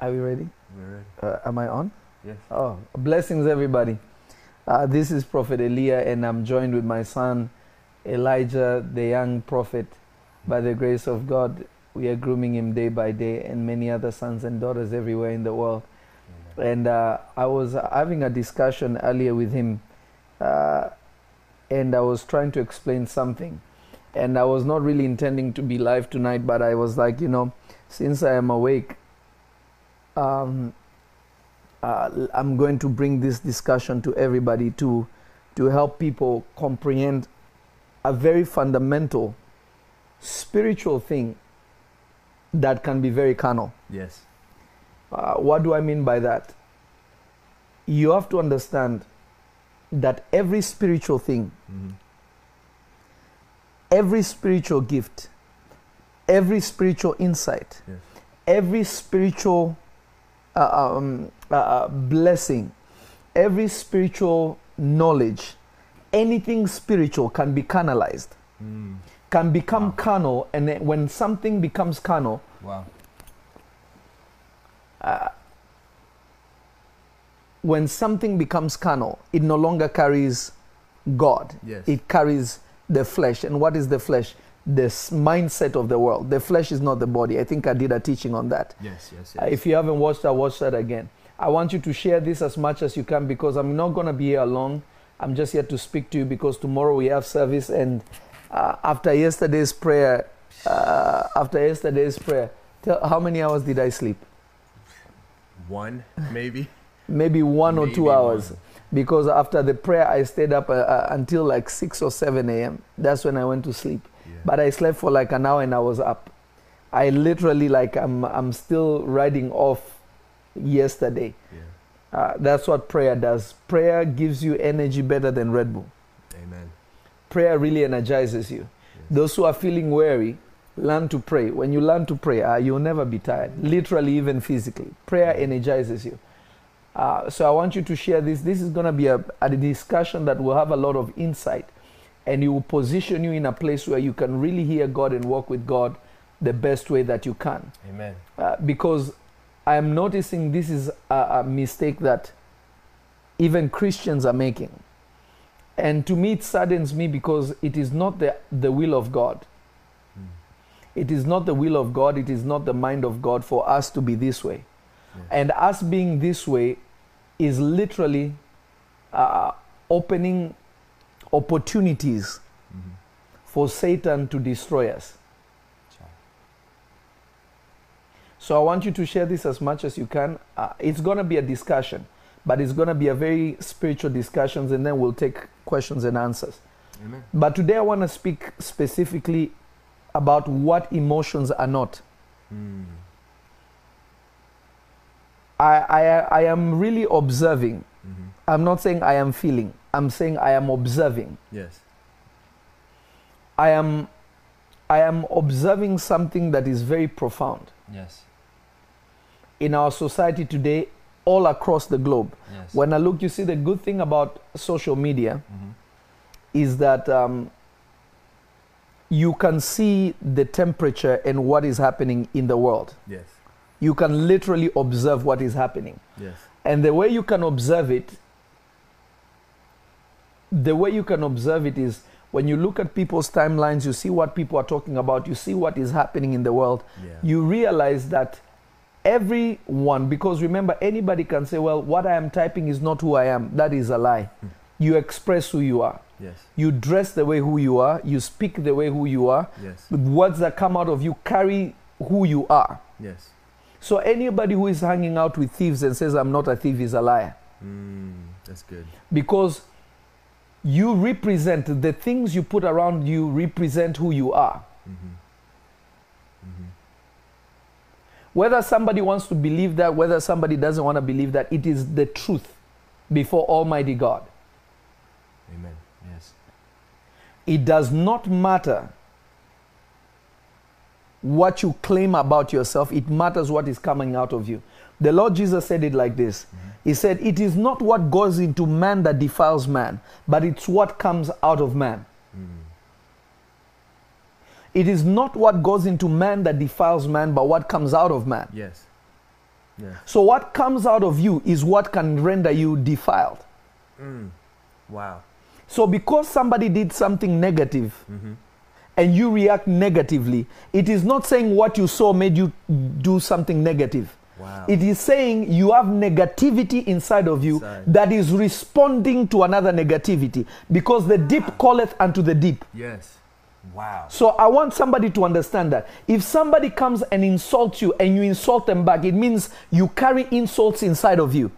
Are we ready? We're ready. Uh, am I on? Yes. Oh, blessings, everybody. Uh, this is Prophet Elia, and I'm joined with my son Elijah, the young prophet. By the grace of God, we are grooming him day by day, and many other sons and daughters everywhere in the world. Amen. And uh, I was having a discussion earlier with him, uh, and I was trying to explain something. And I was not really intending to be live tonight, but I was like, you know, since I am awake, um, uh, I'm going to bring this discussion to everybody to, to help people comprehend a very fundamental spiritual thing that can be very carnal. Yes. Uh, what do I mean by that? You have to understand that every spiritual thing, hmm every spiritual gift, every spiritual insight, Yes. every spiritual uh, um, uh, uh, blessing, every spiritual knowledge, anything spiritual can be carnalized, Mm. can become Wow. carnal, and then when something becomes carnal, Wow. when something becomes carnal, it no longer carries God. Yes. It carries the flesh. And what is the flesh? The mindset of the world. The flesh is not the body. I think I did a teaching on that. Yes. Yes. Uh, if you haven't watched that, watch that again. I want you to share this as much as you can because I'm not going to be here long. I'm just here to speak to you because tomorrow we have service. And uh, after yesterday's prayer, uh, after yesterday's prayer, tell, how many hours did I sleep? One, maybe. Maybe one or Maybe two hours. one. because after the prayer I stayed up uh, uh, until like 6 or 7 a.m. That's when I went to sleep. Yeah. But I slept for like an hour and I was up. I literally like I'm I'm still riding off yesterday. yeah. Uh, that's what prayer does. Prayer gives you energy better than Red Bull. Amen. Prayer really energizes you. Yes. Those who are feeling weary, learn to pray. When you learn to pray, uh, you'll never be tired, literally, even physically. Prayer energizes you. Uh, so I want you to share this. This is going to be a, a discussion that will have a lot of insight and He will position you in a place where you can really hear God and walk with God the best way that you can. Amen. Uh, because I am noticing this is a, a mistake that even Christians are making. And to me, it saddens me because it is not the, the will of God. Mm. It is not the will of God. It is not the mind of God for us to be this way. And us being this way is literally uh, opening opportunities Mhm. for Satan to destroy us. So I want you to share this as much as you can. Uh, it's going to be a discussion, but it's going to be a very spiritual discussions, and then we'll take questions and answers. Amen. But today I want to speak specifically about what emotions are not. Mm. I, I, I am really observing. hmm I'm not saying I am feeling. I'm saying I am observing. Yes. I am, I am observing something that is very profound Yes. in our society today, all across the globe. Yes. When I look, you see, the good thing about social media hmm is that um, you can see the temperature and what is happening in the world. Yes. You can literally observe what is happening. Yes. And the way you can observe it, the way you can observe it is when you look at people's timelines, you see what people are talking about, you see what is happening in the world, Yeah. you realize that everyone, because remember, anybody can say, well, what I am typing is not who I am. That is a lie. Hmm. You express who you are. yes. You dress the way who you are. You speak the way who you are. Yes. The words that come out of you carry who you are. Yes. So anybody who is hanging out with thieves and says, I'm not a thief is a liar. Mm. That's good. Because you represent the things you put around you, represent who you are. hmm hmm Whether somebody wants to believe that, whether somebody doesn't want to believe that, it is the truth before Almighty God. Amen. Yes. It does not matter what you claim about yourself, it matters what is coming out of you. The Lord Jesus said it like this He said, It is not what goes into man that defiles man, but it's what comes out of man. Mm. It is not what goes into man that defiles man, but what comes out of man. Yes. Yes. So what comes out of you is what can render you defiled. Mm. Wow. So because somebody did something negative Mm-hmm. and you react negatively, it is not saying what you saw made you do something negative. Wow. It is saying you have negativity inside of you Inside. that is responding to another negativity because the deep calleth unto the deep. yes. Wow. So I want somebody to understand that. If somebody comes and insults you and you insult them back, it means you carry insults inside of you.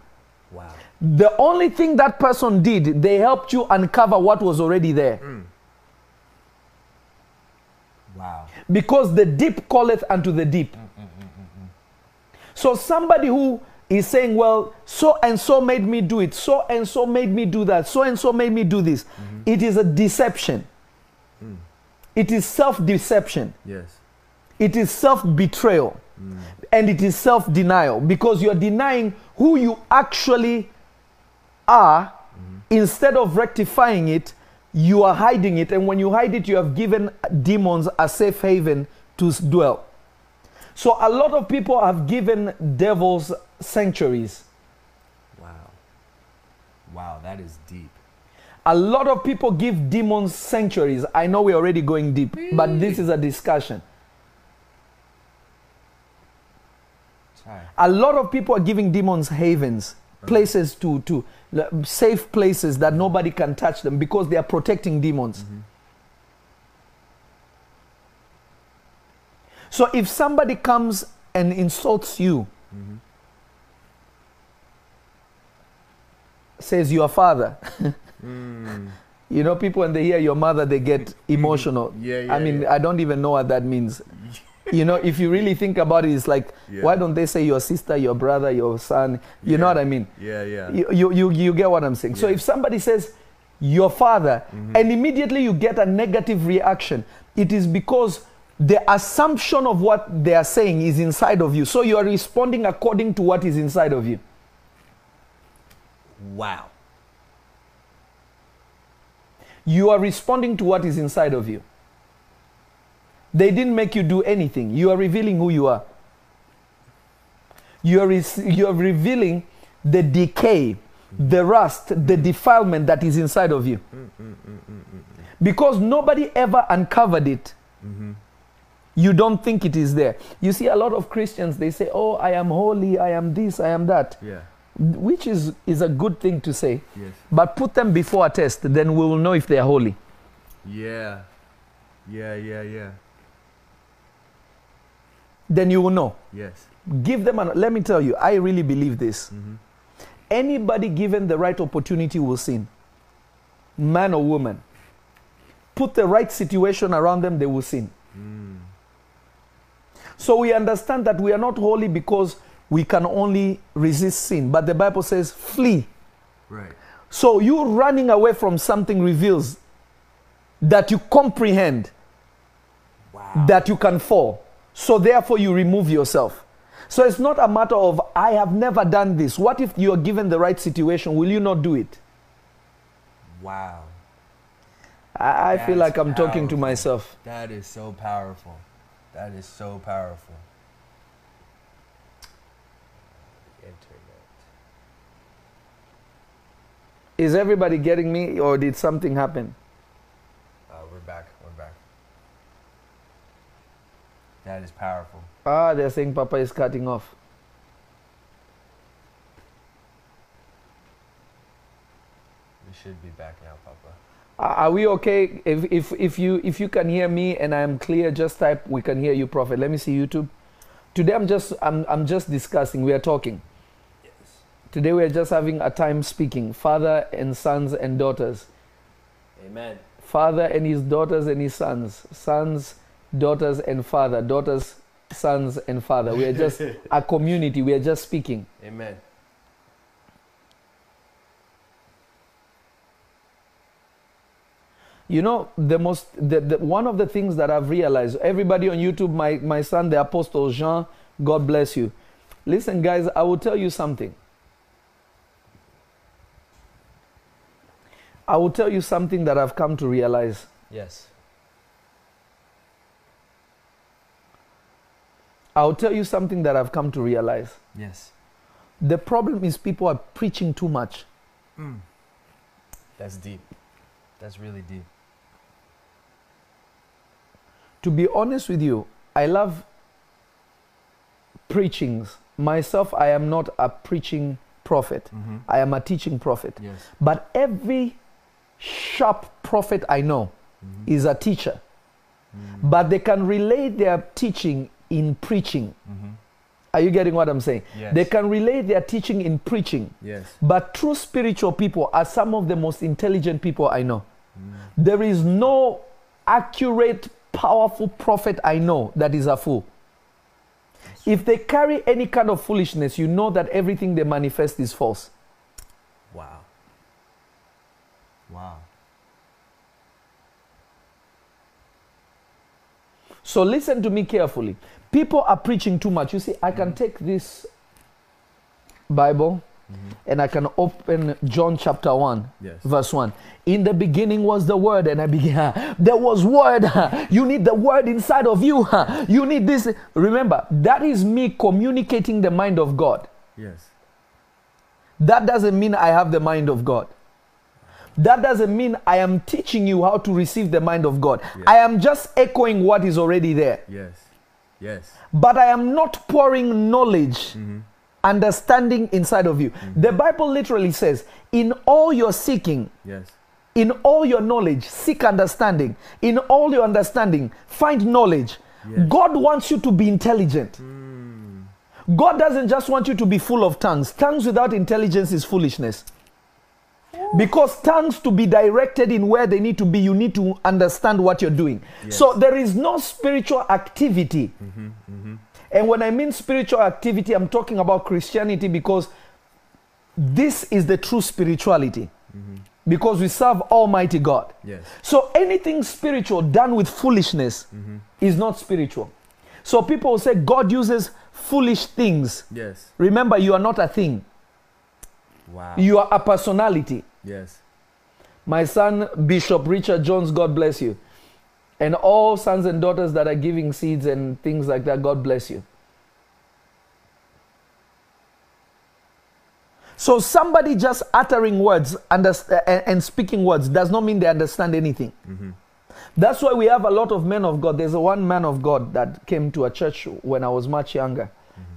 Wow. The only thing that person did, they helped you uncover what was already there. Mm. Wow. Because the deep calleth unto the deep. So somebody who is saying, well, so and so made me do it, so and so made me do that, so and so made me do this, it is a deception. Mm. It is self deception. Yes. It is self betrayal. Mm. And it is self denial because you're denying who you actually are instead of rectifying it. You are hiding it, and when you hide it, you have given demons a safe haven to dwell. So, a lot of people have given devils sanctuaries. Wow. Wow. That is deep. A lot of people give demons sanctuaries. I know we're already going deep, but this is a discussion. Sorry. a lot of people are giving demons havens places to to safe places that nobody can touch them because they are protecting demons mm-hmm. So if somebody comes and insults you Mm-hmm. says your father Mm. you know people when they hear your mother they get emotional Yeah, yeah. i mean yeah. i don't even know what that means you know if you really think about it it's like Yeah. why don't they say your sister your brother your son you know what i mean Yeah. Yeah. you, you, you, you get what I'm saying. So if somebody says your father, Mhm. and immediately you get a negative reaction, it is because the assumption of what they are saying is inside of you. So you are responding according to what is inside of you. Wow. You are responding to what is inside of you. They didn't make you do anything. You are revealing who you are. You are, re- you are revealing the decay, the rust, the defilement that is inside of you. Mm, mm, mm, mm, mm, Because nobody ever uncovered it, mm. You don't think it is there. You see, a lot of Christians, they say, Oh, I am holy, I am this, I am that, Yeah. which is, is a good thing to say. Yes. But put them before a test, then we will know if they are holy. Yeah. Yeah. Yeah. Yeah. Then you will know. Yes. Give them, an, let me tell you, I really believe this. Mm-hmm. Anybody given the right opportunity will sin, man or woman. Put the right situation around them, they will sin. Mm. So we understand that we are not holy because we can only resist sin. But the Bible says, flee. Right. So you running away from something reveals that you comprehend Wow. that you can fall. So therefore you remove yourself. So it's not a matter of, I have never done this. What if you are given the right situation? Will you not do it? Wow. I, I feel like I'm talking to myself. That is so powerful. That is so powerful. Internet. Is everybody getting me or did something happen? Uh, we're back. We're back. That is powerful. Ah, they're saying Papa is cutting off. We should be back now, Papa. Are we okay? If, if, if, you, if you can hear me and I am clear, just type, we can hear you, Prophet. Let me see YouTube. Today I'm just, I'm, I'm just discussing, we are talking. Yes. Today we are just having a time speaking, father and sons and daughters. Amen. Father and his daughters and his sons. Sons, daughters and father. Daughters, sons and father. We are just a community. We are just speaking. Amen. You know, the most the, the, one of the things that I've realized, everybody on YouTube, my, my son, the Apostle Jean, God bless you. Listen, guys, I will tell you something. I will tell you something that I've come to realize. Yes. I'll tell you something that I've come to realize. Yes. The problem is people are preaching too much. Mm. That's deep. That's really deep. To be honest with you, I love preachings. Myself, I am not a preaching prophet. Mm-hmm. I am a teaching prophet. Yes. But every sharp prophet I know Mm-hmm. is a teacher. Mm. But they can relate their teaching in preaching. Mm-hmm. Are you getting what I'm saying? Yes. They can relate their teaching in preaching. Yes. But true spiritual people are some of the most intelligent people I know. Mm. There is no accurate, powerful prophet I know that is a fool. If they carry any kind of foolishness, you know that everything they manifest is false. Wow. Wow. So listen to me carefully. People are preaching too much. You see, I can mm. take this Bible Mm-hmm. and I can open John chapter 1, Yes. verse 1. In the beginning was the word, and I began. There was word. You need the word inside of you. You need this. Remember, that is me communicating the mind of God. Yes. That doesn't mean I have the mind of God. That doesn't mean I am teaching you how to receive the mind of God. Yeah. I am just echoing what is already there. Yes. Yes. But I am not pouring knowledge, Mm-hmm. Understanding inside of you. The Bible literally says, in all your seeking, Yes. in all your knowledge, seek understanding. In all your understanding, find knowledge. Yes. God wants you to be intelligent. Mm. God doesn't just want you to be full of tongues. Tongues without intelligence is foolishness. Because tongues to be directed in where they need to be, you need to understand what you're doing. Yes. So there is no spiritual activity. Mm-hmm. Mm-hmm. And when I mean spiritual activity, I'm talking about Christianity because this is the true spirituality. Mm-hmm. Because we serve Almighty God. Yes. So anything spiritual done with foolishness Mm-hmm. is not spiritual. So people will say God uses foolish things. Yes. Remember, you are not a thing, Wow. you are a personality. yes. My son, Bishop Richard Jones, God bless you. And all sons and daughters that are giving seeds and things like that, God bless you. So somebody just uttering words and, and speaking words does not mean they understand anything. Mm-hmm. That's why we have a lot of men of God. There's a one man of God that came to a church when I was much younger.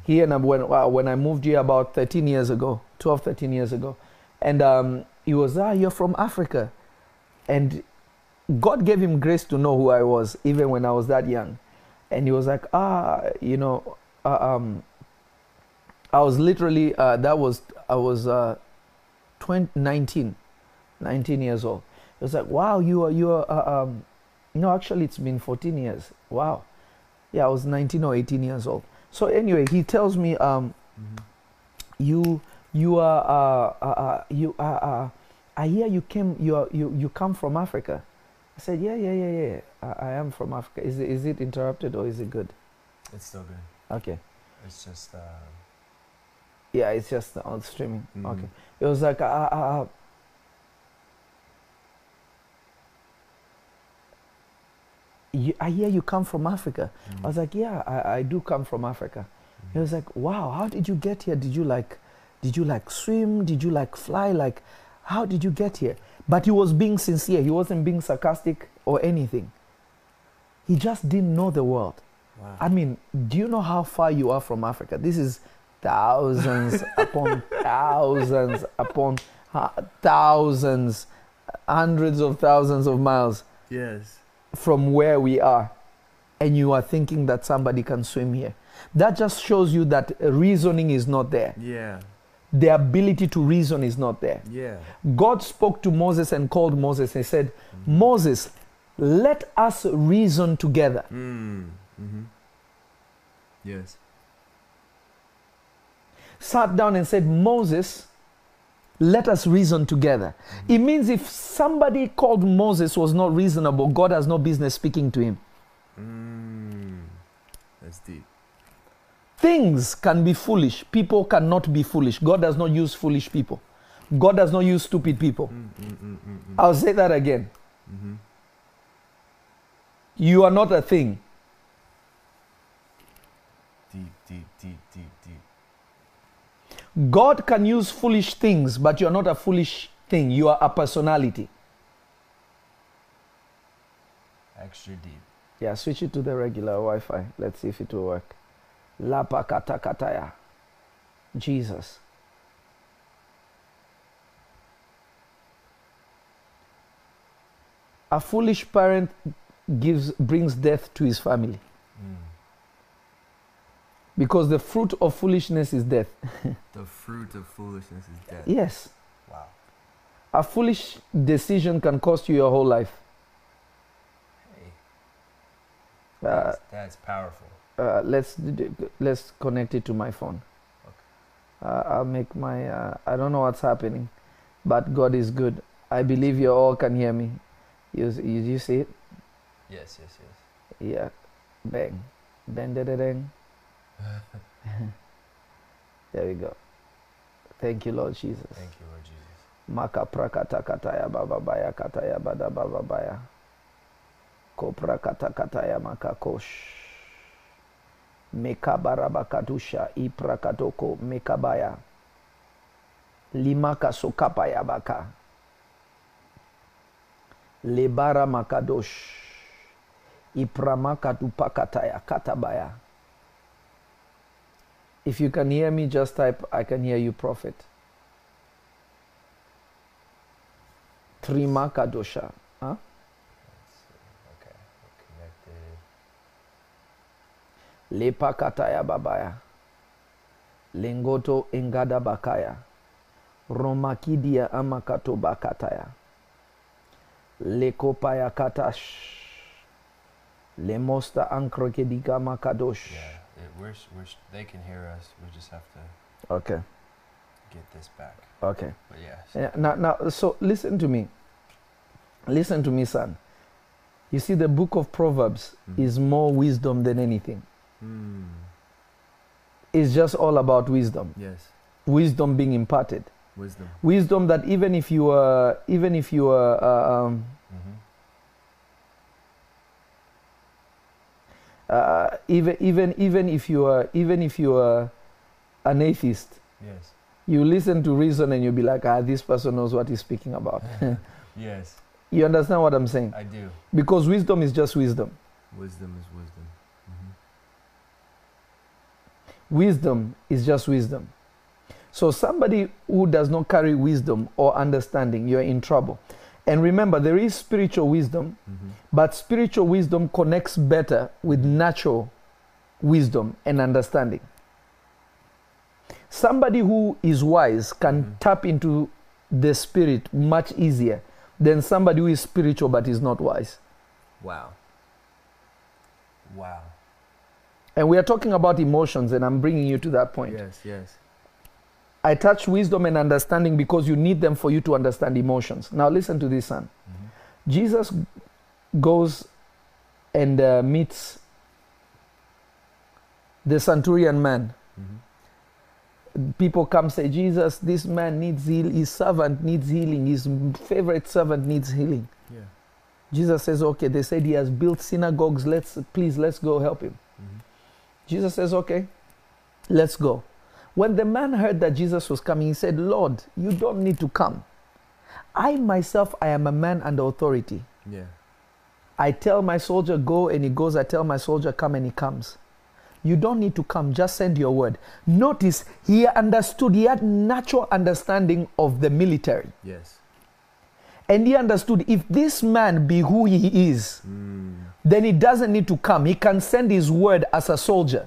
Here, and I- when, uh, when I moved here about 13 years ago, 12, 13 years ago. And um, he was, ah, you're from Africa. And God gave him grace to know who I was, even when I was that young. And he was like, ah, you know, uh, um, I was literally, uh, that was, I was uh, 20, 19, 19 years old. It was like, wow, you are, you are, uh, um, no, actually, it's been 14 years. Wow. Yeah, I was 19 or 18 years old. So anyway, he tells me, um, Mm-hmm. you, you are, uh, uh, uh, you are, uh, I hear you came, you, are, you, you come from Africa. I said, yeah, yeah, yeah, yeah. I, I am from Africa. Is it, is it interrupted or is it good? It's still good. Okay. It's just. Uh, Yeah, it's just on streaming. Mhm. Okay. It was like, uh, uh, uh, you, I hear you come from Africa. I was like, yeah, I, I do come from Africa. He was like, wow, how did you get here? Did you like, did you like swim? Did you like fly? Like, how did you get here? But he was being sincere. He wasn't being sarcastic or anything. He just didn't know the world. wow. I mean, do you know how far you are from Africa? This is thousands upon thousands upon ha- thousands, hundreds of thousands of miles yes. from where we are. And you are thinking that somebody can swim here. That just shows you that reasoning is not there. Yeah. The ability to reason is not there. Yeah. God spoke to Moses and called Moses. He said, Moses, let us reason together. Mm. Mm-hmm. Yes. sat down and said, Moses, let us reason together. It means if somebody called Moses was not reasonable, God has no business speaking to him. Mm. That's deep. Things can be foolish, people cannot be foolish. God does not use foolish people, God does not use stupid people. Mm, mm, mm, mm, mm. I'll say that again. Mm-hmm. You are not a thing. Deep, deep, deep, deep, deep. God can use foolish things, but you're not a foolish thing. You are a personality. Extra deep. Yeah, switch it to the regular Wi Fi. Let's see if it will work. Lapa kata kataya. Jesus. A foolish parent gives brings death to his family Mm. because the fruit of foolishness is death. The fruit of foolishness is death. Yes. Wow. A foolish decision can cost you your whole life. Hey, Uh, that's, that's powerful. Uh, let's let's connect it to my phone. Uh, I'll make my. Uh, I don't know what's happening, but God is good. I believe you all can hear me. You you, you see it? Yes, yes, yes. Yeah. Bang, bang, da, da, dang. there we go. Thank you, Lord Jesus. Thank you, Lord Jesus. Maka prakata kataya baba baya kataya bada baba baya. Kopra kata kataya makakosh. Mekabarabakadusha iprakatoko mekabaya. Limaka sokapaya baka. Lebara makadosh. Ipramakatupakataya katabaya. If you can hear me, just type, I can hear you, prophet. Trimakadosha. Huh? Let's see. Okay, we're connected. Lepakataya babaya. Lengoto engada bakaya. Romakidia amakato bakataya. Lekopaya katash. Lemosta ankrokedika makadosh. Yeah, it, we're, we're, they can hear us. We just have to Okay, get this back. okay. But yes. Yeah, now, now, so listen to me. Listen to me, son. You see, the book of Proverbs Mhm. is more wisdom than anything. Mm. It's just all about wisdom. Yes. Wisdom being imparted. Wisdom. wisdom that even if you are even if you are uh, um, Mm-hmm. uh, even even even if you are even if you are an atheist Yes. you listen to reason and you'll be like ah this person knows what he's speaking about Yes, you understand what i'm saying I do. because wisdom is just wisdom Wisdom is wisdom. Mm-hmm. wisdom is just wisdom so somebody who does not carry wisdom or understanding you're in trouble and remember there is spiritual wisdom Mm-hmm. But spiritual wisdom connects better with natural wisdom and understanding. Somebody who is wise can Mhm. tap into the spirit much easier than somebody who is spiritual but is not wise. Wow. Wow. And we are talking about emotions, and I'm bringing you to that point. Yes, yes. I touch wisdom and understanding because you need them for you to understand emotions. Now, listen to this, son. Mm-hmm. Jesus goes and uh, meets the centurion man Mm-hmm. people come say jesus this man needs heal his servant needs healing his favorite servant needs healing Yeah. jesus says okay they said he has built synagogues let's please let's go help him. Jesus says okay let's go when the man heard that jesus was coming he said lord you don't need to come i myself i am a man under authority Yeah. I tell my soldier, go, and he goes. I tell my soldier, come, and he comes. You don't need to come, just send your word. Notice he understood, he had natural understanding of the military. Yes. And he understood if this man be who he is, Mm. Then he doesn't need to come. He can send his word as a soldier.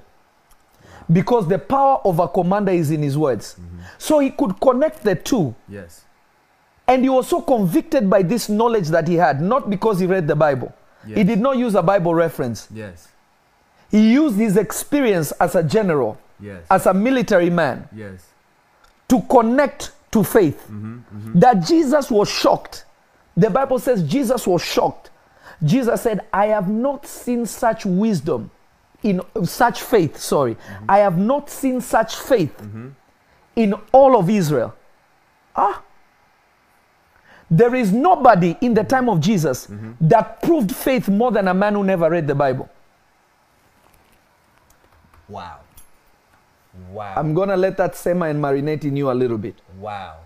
Because the power of a commander is in his words. Mm-hmm. So he could connect the two. Yes. And he was so convicted by this knowledge that he had, not because he read the Bible. He did not use a Bible reference. Yes. He used his experience as a general, Yes. as a military man, yes. to connect to faith. Mm-hmm. Mm-hmm. That Jesus was shocked. The Bible says Jesus was shocked. Jesus said, I have not seen such wisdom in such faith, sorry. I have not seen such faith Mm-hmm. in all of Israel. Ah. There is nobody in the time of Jesus that proved faith more than a man who never read the Bible. Wow. Wow. I'm gonna let that simmer and marinate in you a little bit. wow.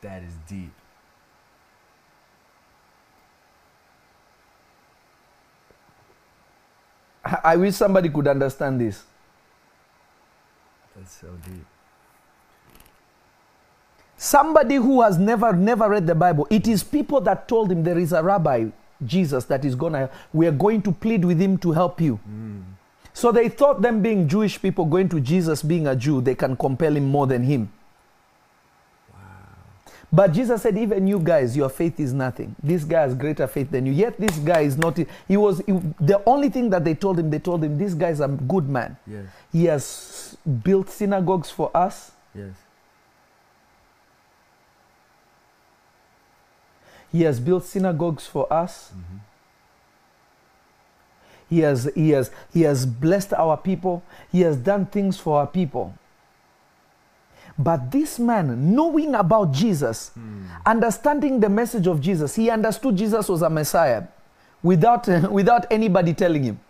That is deep. I wish somebody could understand this. That's so deep. Somebody who has never never read the Bible. It is people that told him there is a rabbi, Jesus, that is gonna. We are going to plead with him to help you. Mm. So they thought them being Jewish people going to Jesus being a Jew, they can compel him more than him. But Jesus said, even you guys, your faith is nothing. This guy has greater faith than you. Yet this guy is not. He was he- the only thing that they told him. They told him, this guy is a good man. Yes. He has built synagogues for us. Yes. He has built synagogues for us. Mm-hmm. He has, he, has, he has blessed our people. He has done things for our people. But this man, knowing about Jesus, understanding the message of Jesus, he understood Jesus was a Messiah without, without anybody telling him.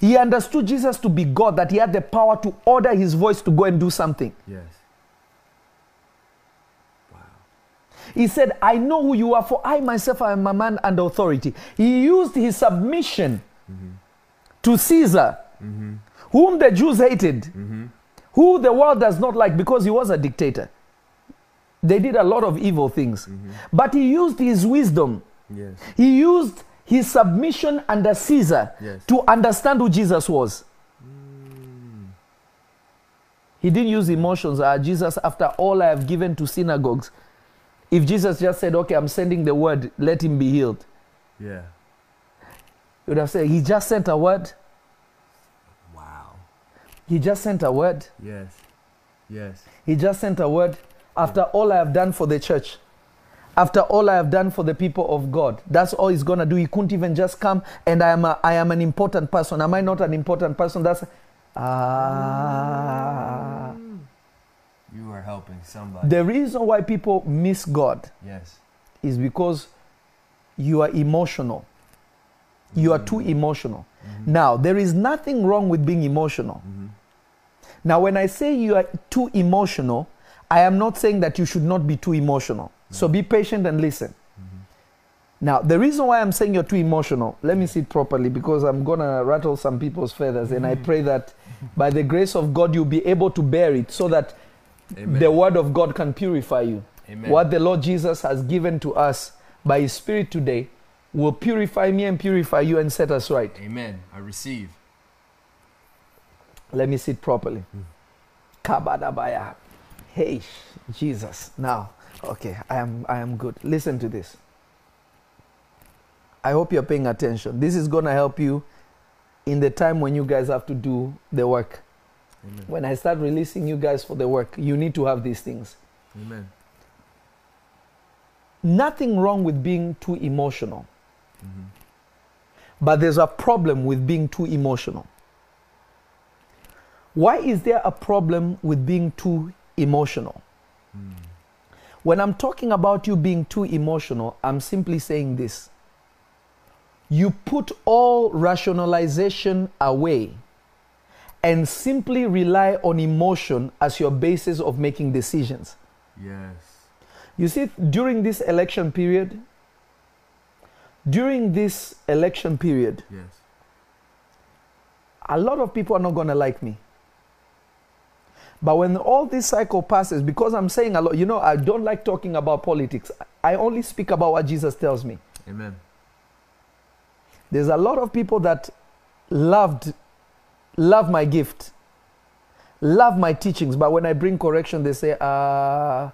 He understood Jesus to be God, that he had the power to order his voice to go and do something. Yes. He said, I know who you are, for I myself am a man under authority. He used his submission mm-hmm. to Caesar, mm-hmm. whom the Jews hated, mm-hmm. Who the world does not like because he was a dictator. They did a lot of evil things. But he used his wisdom, Yes. he used his submission under Caesar Yes. to understand who Jesus was. He didn't use emotions. Ah, Jesus, after all I have given to synagogues, if Jesus just said, Okay, I'm sending the word, let him be healed, Yeah. he would have said, He just sent a word. He just sent a word. Yes. Yes. He just sent a word. After all I have done for the church, after all I have done for the people of God, that's all he's gonna do. He couldn't even just come and I am a, I am an important person. Am I not an important person? That's ah. Mm. You are helping somebody. The reason why people miss God yes. is because you are emotional. You are too mm. emotional. Mm-hmm. Now, there is nothing wrong with being emotional. Mm-hmm. Now, when I say you are too emotional, I am not saying that you should not be too emotional. So be patient and listen. Now, the reason why I'm saying you're too emotional, let me see it properly because I'm going to rattle some people's feathers. And I mm-hmm. pray that by the grace of God, you'll be able to bear it so that Amen. the word of God can purify you. Amen. What the Lord Jesus has given to us by His Spirit today will purify me and purify you and set us right. Amen. I receive. Let me sit properly. Kabadabaya. Hey, Jesus. Now, okay, I am I am good. Listen to this. I hope you're paying attention. This is going to help you in the time when you guys have to do the work. Amen. When I start releasing you guys for the work, you need to have these things. Amen. Nothing wrong with being too emotional. Mm-hmm. But there's a problem with being too emotional. Why is there a problem with being too emotional? When I'm talking about you being too emotional, I'm simply saying this. You put all rationalization away and simply rely on emotion as your basis of making decisions. Yes. You see, during this election period, during this election period, Yes. a lot of people are not going to like me. But when all this cycle passes, because I'm saying a lot, you know, I don't like talking about politics. I only speak about what Jesus tells me. Amen. There's a lot of people that loved, love my gift, love my teachings, but when I bring correction, they say, uh,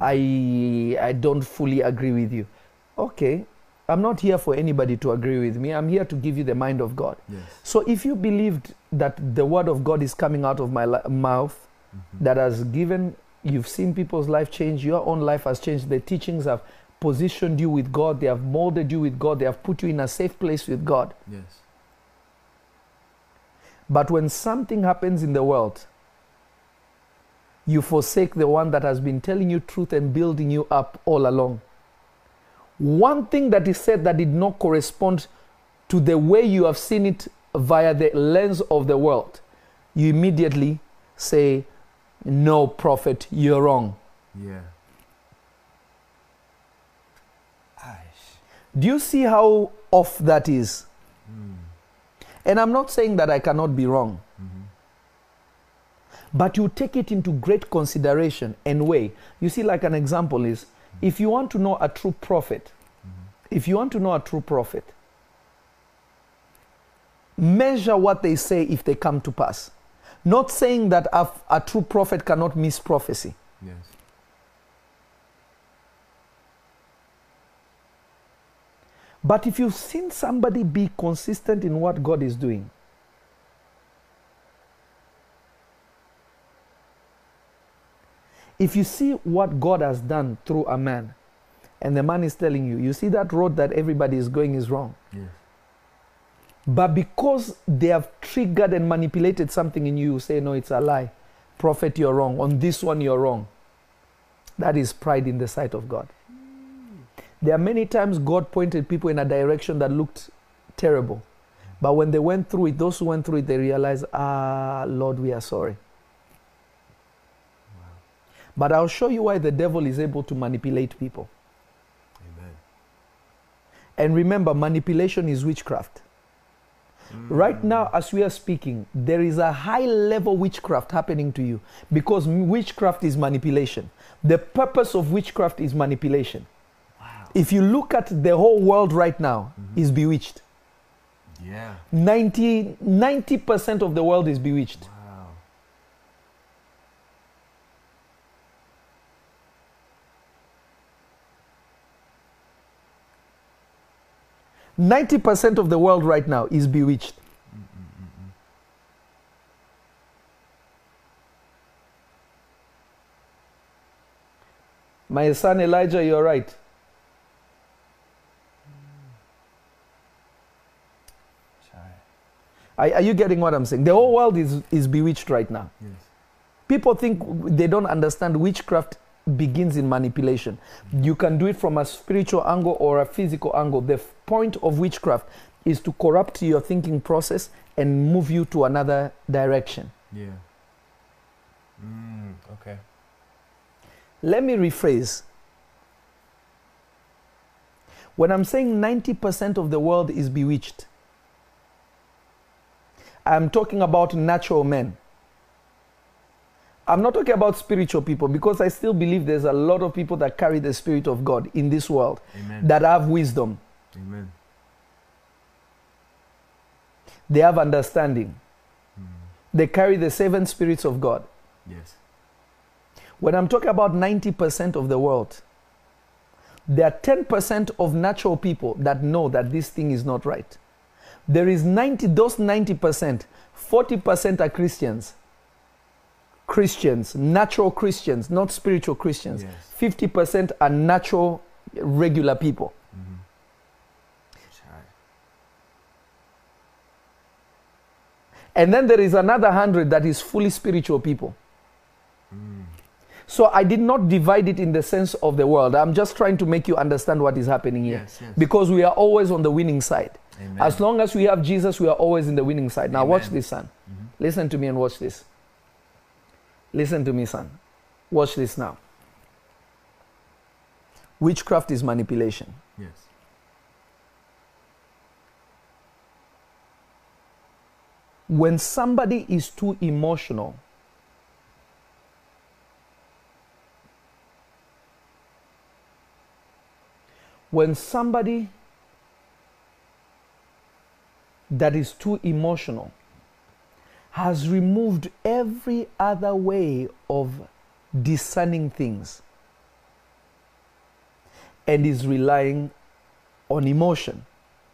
I, I don't fully agree with you. Okay, I'm not here for anybody to agree with me. I'm here to give you the mind of God. Yes. So if you believed that the word of God is coming out of my li- mouth, Mm-hmm. that has given, you've seen people's life change, your own life has changed, the teachings have positioned you with God, they have molded you with God, they have put you in a safe place with God. Yes. But when something happens in the world, you forsake the one that has been telling you truth and building you up all along. one thing that is said that did not correspond to the way you have seen it via the lens of the world, you immediately say, No, prophet, you're wrong. Yeah. Aish. Do you see how off that is? Mm. And I'm not saying that I cannot be wrong, Mhm. but you take it into great consideration and weigh. You see, like an example is if you want to know a true prophet, if you want to know a true prophet, measure what they say if they come to pass. Not saying that a, a true prophet cannot miss prophecy. Yes. But if you've seen somebody be consistent in what God is doing, if you see what God has done through a man, and the man is telling you, you see that road that everybody is going is wrong. Yes. But because they have triggered and manipulated something in you, you say, no, it's a lie. Prophet, you're wrong. On this one, you're wrong. That is pride in the sight of God. There are many times God pointed people in a direction that looked terrible. But when they went through it, those who went through it, they realized, ah, Lord, we are sorry. But I'll show you why the devil is able to manipulate people. Amen. And remember, manipulation is witchcraft. Right now, as we are speaking, there is a high level witchcraft happening to you because witchcraft is manipulation. The purpose of witchcraft is manipulation. Wow. If you look at the whole world right now, mm-hmm. is bewitched. Yeah. 90, 90% of the world is bewitched. Wow. 90% of the world right now is bewitched. My son Elijah, you're right. Are, are you getting what I'm saying? The whole world is, is bewitched right now. Yes. People think they don't understand witchcraft begins in manipulation. You can do it from a spiritual angle or a physical angle. The point of witchcraft is to corrupt your thinking process and move you to another direction. Yeah. Mm, okay. Let me rephrase. When I'm saying 90% of the world is bewitched, I'm talking about natural men. I'm not talking about spiritual people because I still believe there's a lot of people that carry the Spirit of God in this world Amen. that have wisdom, Amen. they have understanding, Mm. they carry the seven spirits of God. Yes. When I'm talking about 90% of the world, there are 10% of natural people that know that this thing is not right. There is 90, those 90%, 40% are Christians. Christians, natural Christians, not spiritual Christians. Yes. 50% are natural, regular people. Mm-hmm. And then there is another 100 that is fully spiritual people. Mm. So I did not divide it in the sense of the world. I'm just trying to make you understand what is happening here. Yes, yes. Because we are always on the winning side. Amen. As long as we have Jesus, we are always in the winning side. Now, watch this, son. Mhm. Listen to me and watch this. Listen to me, son. Watch this now. Witchcraft is manipulation. Yes. When somebody is too emotional, when somebody that is too emotional has removed every other way of discerning things and is relying on emotion.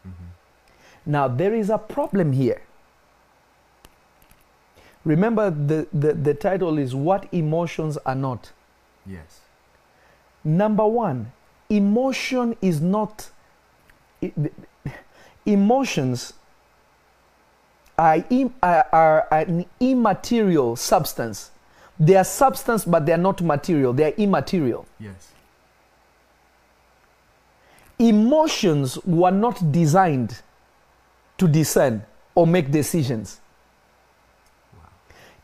Mm-hmm. Now, there is a problem here. Remember, the, the, the title is What Emotions Are Not. Yes. Number one, emotion is not. i- Emotions are, im- are, are an immaterial substance. They are substance, but they are not material. They are immaterial. Yes. emotions were not designed to discern or make decisions.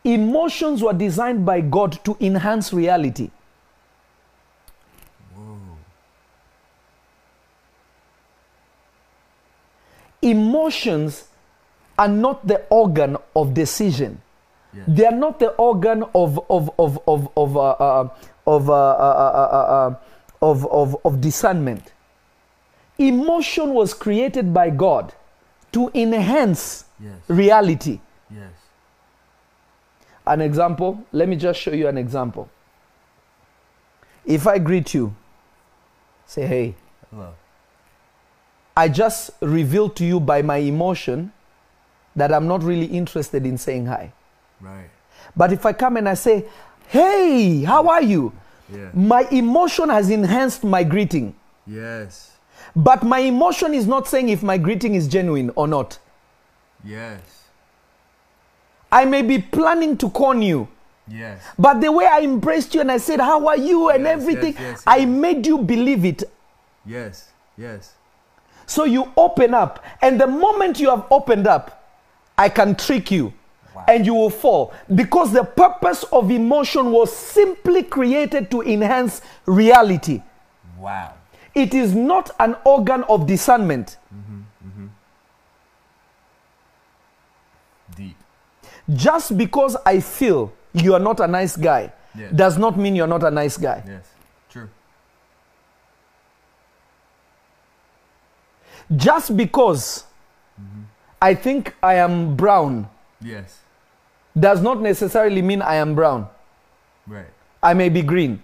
Emotions were designed by God to enhance reality. Whoa. Emotions are not the organ of decision. Yeah. They are not the organ of of of of of uh, uh, of, uh, uh, uh, uh, uh, of of of discernment. Emotion was created by God to enhance Yes. reality. Yes. An example. Let me just show you an example. If I greet you, say hey. Hello. I just revealed to you by my emotion that I'm not really interested in saying hi. Right. But if I come and I say, hey, how are you? Yeah. My emotion has enhanced my greeting. Yes. But my emotion is not saying if my greeting is genuine or not. Yes. I may be planning to con you, Yes. but the way I embraced you and I said, How are you? and Yes, everything, yes, yes, I made you believe it. Yes. Yes. So you open up. And the moment you have opened up, I can trick you. Wow. And you will fall because the purpose of emotion was simply created to enhance reality. Wow. It is not an organ of discernment. Mm-hmm, mm-hmm. Deep. Just because I feel you are not a nice guy Yeah. does not mean you're not a nice guy. Yes. True. Just because mm-hmm. I think I am brown Yes. does not necessarily mean I am brown. Right. I may be green.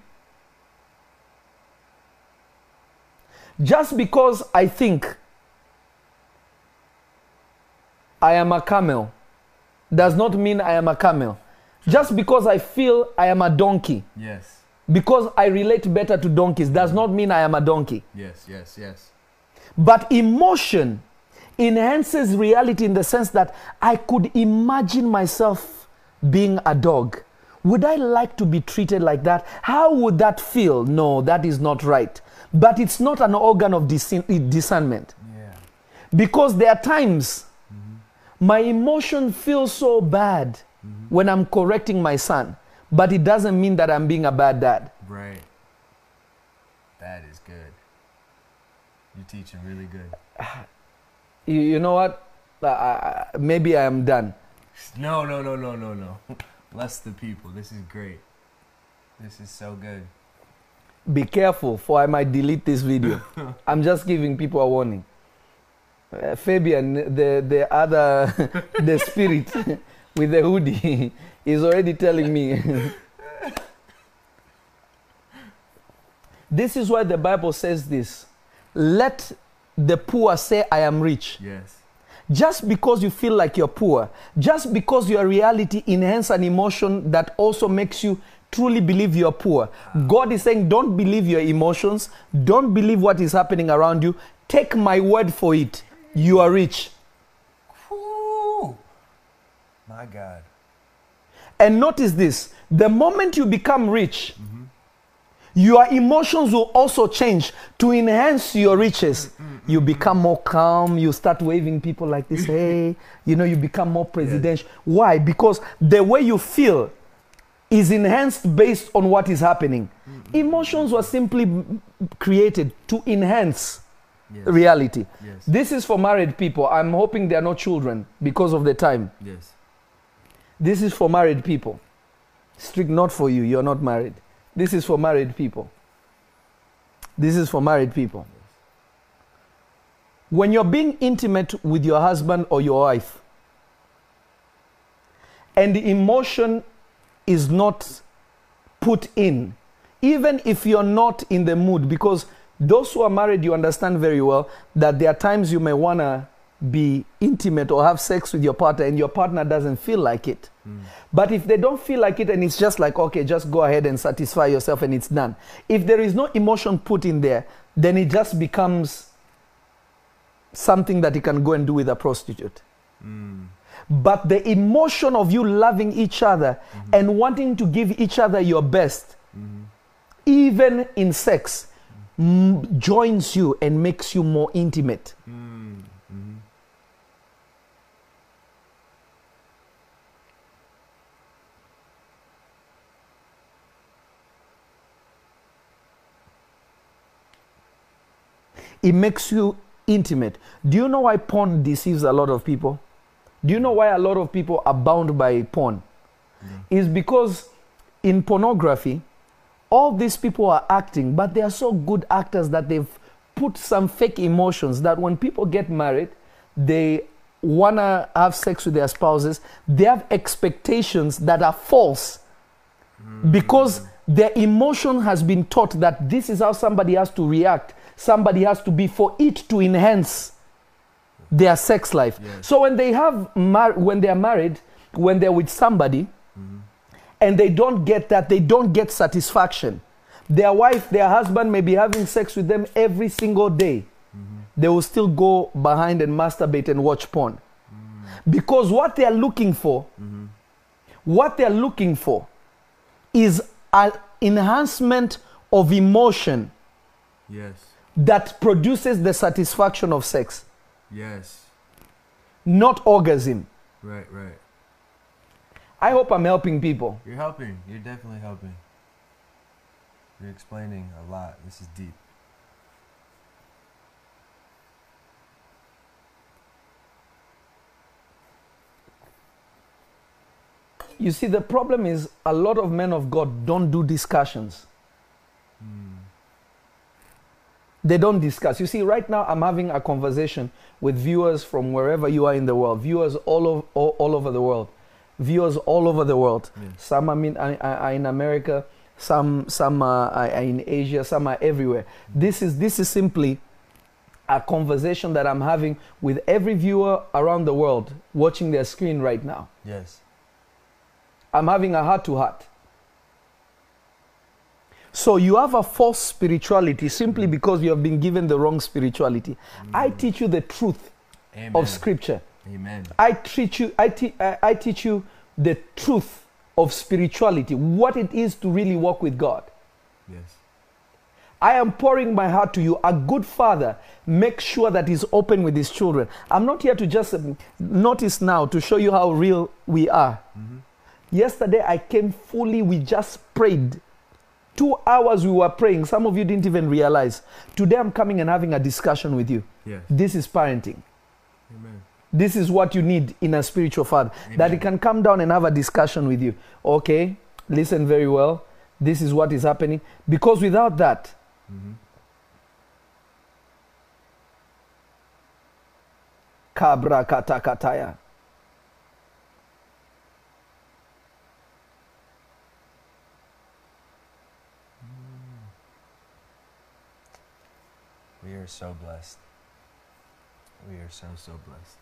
Just because I think I am a camel does not mean I am a camel. Just because I feel I am a donkey, Yes. because I relate better to donkeys, does not mean I am a donkey. Yes. Yes. Yes. But emotion enhances reality in the sense that I could imagine myself being a dog. Would I like to be treated like that? How would that feel? No, that is not right. But it's not an organ of discern- discernment. Yeah. Because there are times mm-hmm. my emotion feels so bad mm-hmm. when I'm correcting my son, but it doesn't mean that I'm being a bad dad. Right. That is good. You're teaching really good. You, you know what? Uh, maybe I am done. No, no, no, no, no, no. Bless the people. This is great. This is so good. Be careful, for I might delete this video. I'm just giving people a warning. Uh, Fabian, the the other, the spirit with the hoodie, is already telling me. this is why the Bible says this: Let the poor say, "I am rich." Yes. Just because you feel like you're poor, just because your reality enhances an emotion that also makes you truly believe you're poor. Ah. God is saying, don't believe your emotions, don't believe what is happening around you. Take my word for it. You are rich. Whew. My God. And notice this the moment you become rich, mm-hmm. your emotions will also change to enhance your riches. Mm-hmm. You become more calm, you start waving people like this, hey, you know, you become more presidential. Why? Because the way you feel is enhanced based on what is happening. Mm. Emotions were simply created to enhance Yes. reality. Yes. This is for married people. I'm hoping there are no children because of the time. Yes. This is for married people. Strict not for you, you're not married. This is for married people. This is for married people. When you're being intimate with your husband or your wife, and the emotion is not put in, even if you're not in the mood, because those who are married, you understand very well that there are times you may want to be intimate or have sex with your partner and your partner doesn't feel like it. Hmm. But if they don't feel like it and it's just like, okay, just go ahead and satisfy yourself and it's done. If there is no emotion put in there, then it just becomes something that you can go and do with a prostitute. Mm. But the emotion of you loving each other and wanting to give each other your best, Mhm. even in sex, mm, joins you and makes you more intimate. Mm. Mhm. It makes you intimate. Do you know why porn deceives a lot of people? Do you know why a lot of people are bound by porn? Mm. Is because in pornography, all these people are acting, but they are so good actors that they've put some fake emotions that when people get married, they wanna have sex with their spouses, they have expectations that are false mm. because their emotion has been taught that this is how somebody has to react, somebody has to be for it to enhance their sex life. Yes. So when they have mar- when they are married, when they're with somebody, mm-hmm. and they don't get that, they don't get satisfaction. Their wife, their husband may be having sex with them every single day. Mm-hmm. They will still go behind and masturbate and watch porn. Mm-hmm. Because what they are looking for, what they are looking for is an enhancement of emotion Yes. That produces the satisfaction of sex, Yes. not orgasm. Right. Right. I hope I'm helping people. You're helping. You're definitely helping. You're explaining a lot. This is deep. You see, the problem is a lot of men of God don't do discussions. Hmm. They don't discuss. You see, right now I'm having a conversation with viewers from wherever you are in the world, viewers all over, all, all over the world, viewers all over the world. Yes. Some are in, are, are in America, some some are, are in Asia, some are everywhere. This is this is simply a conversation that I'm having with every viewer around the world watching their screen right now. Yes. I'm having a heart to heart. So you have a false spirituality simply because you have been given the wrong spirituality. I teach you the truth Amen. of scripture. Amen. I teach you I, te- I I teach you the truth of spirituality, what it is to really walk with God. Yes. I am pouring my heart to you. A good father makes sure that he's open with his children. I'm not here to just um, notice now to show you how real we are. Yesterday I came fully, we just prayed. Two hours we were praying. Some of you didn't even realize. Today I'm coming and having a discussion with you. Yes. This is parenting. Amen. This is what you need in a spiritual father. That he can come down and have a discussion with you. Okay, listen very well. This is what is happening. Because without that, mm-hmm. kabra kata are so blessed. We are so so blessed.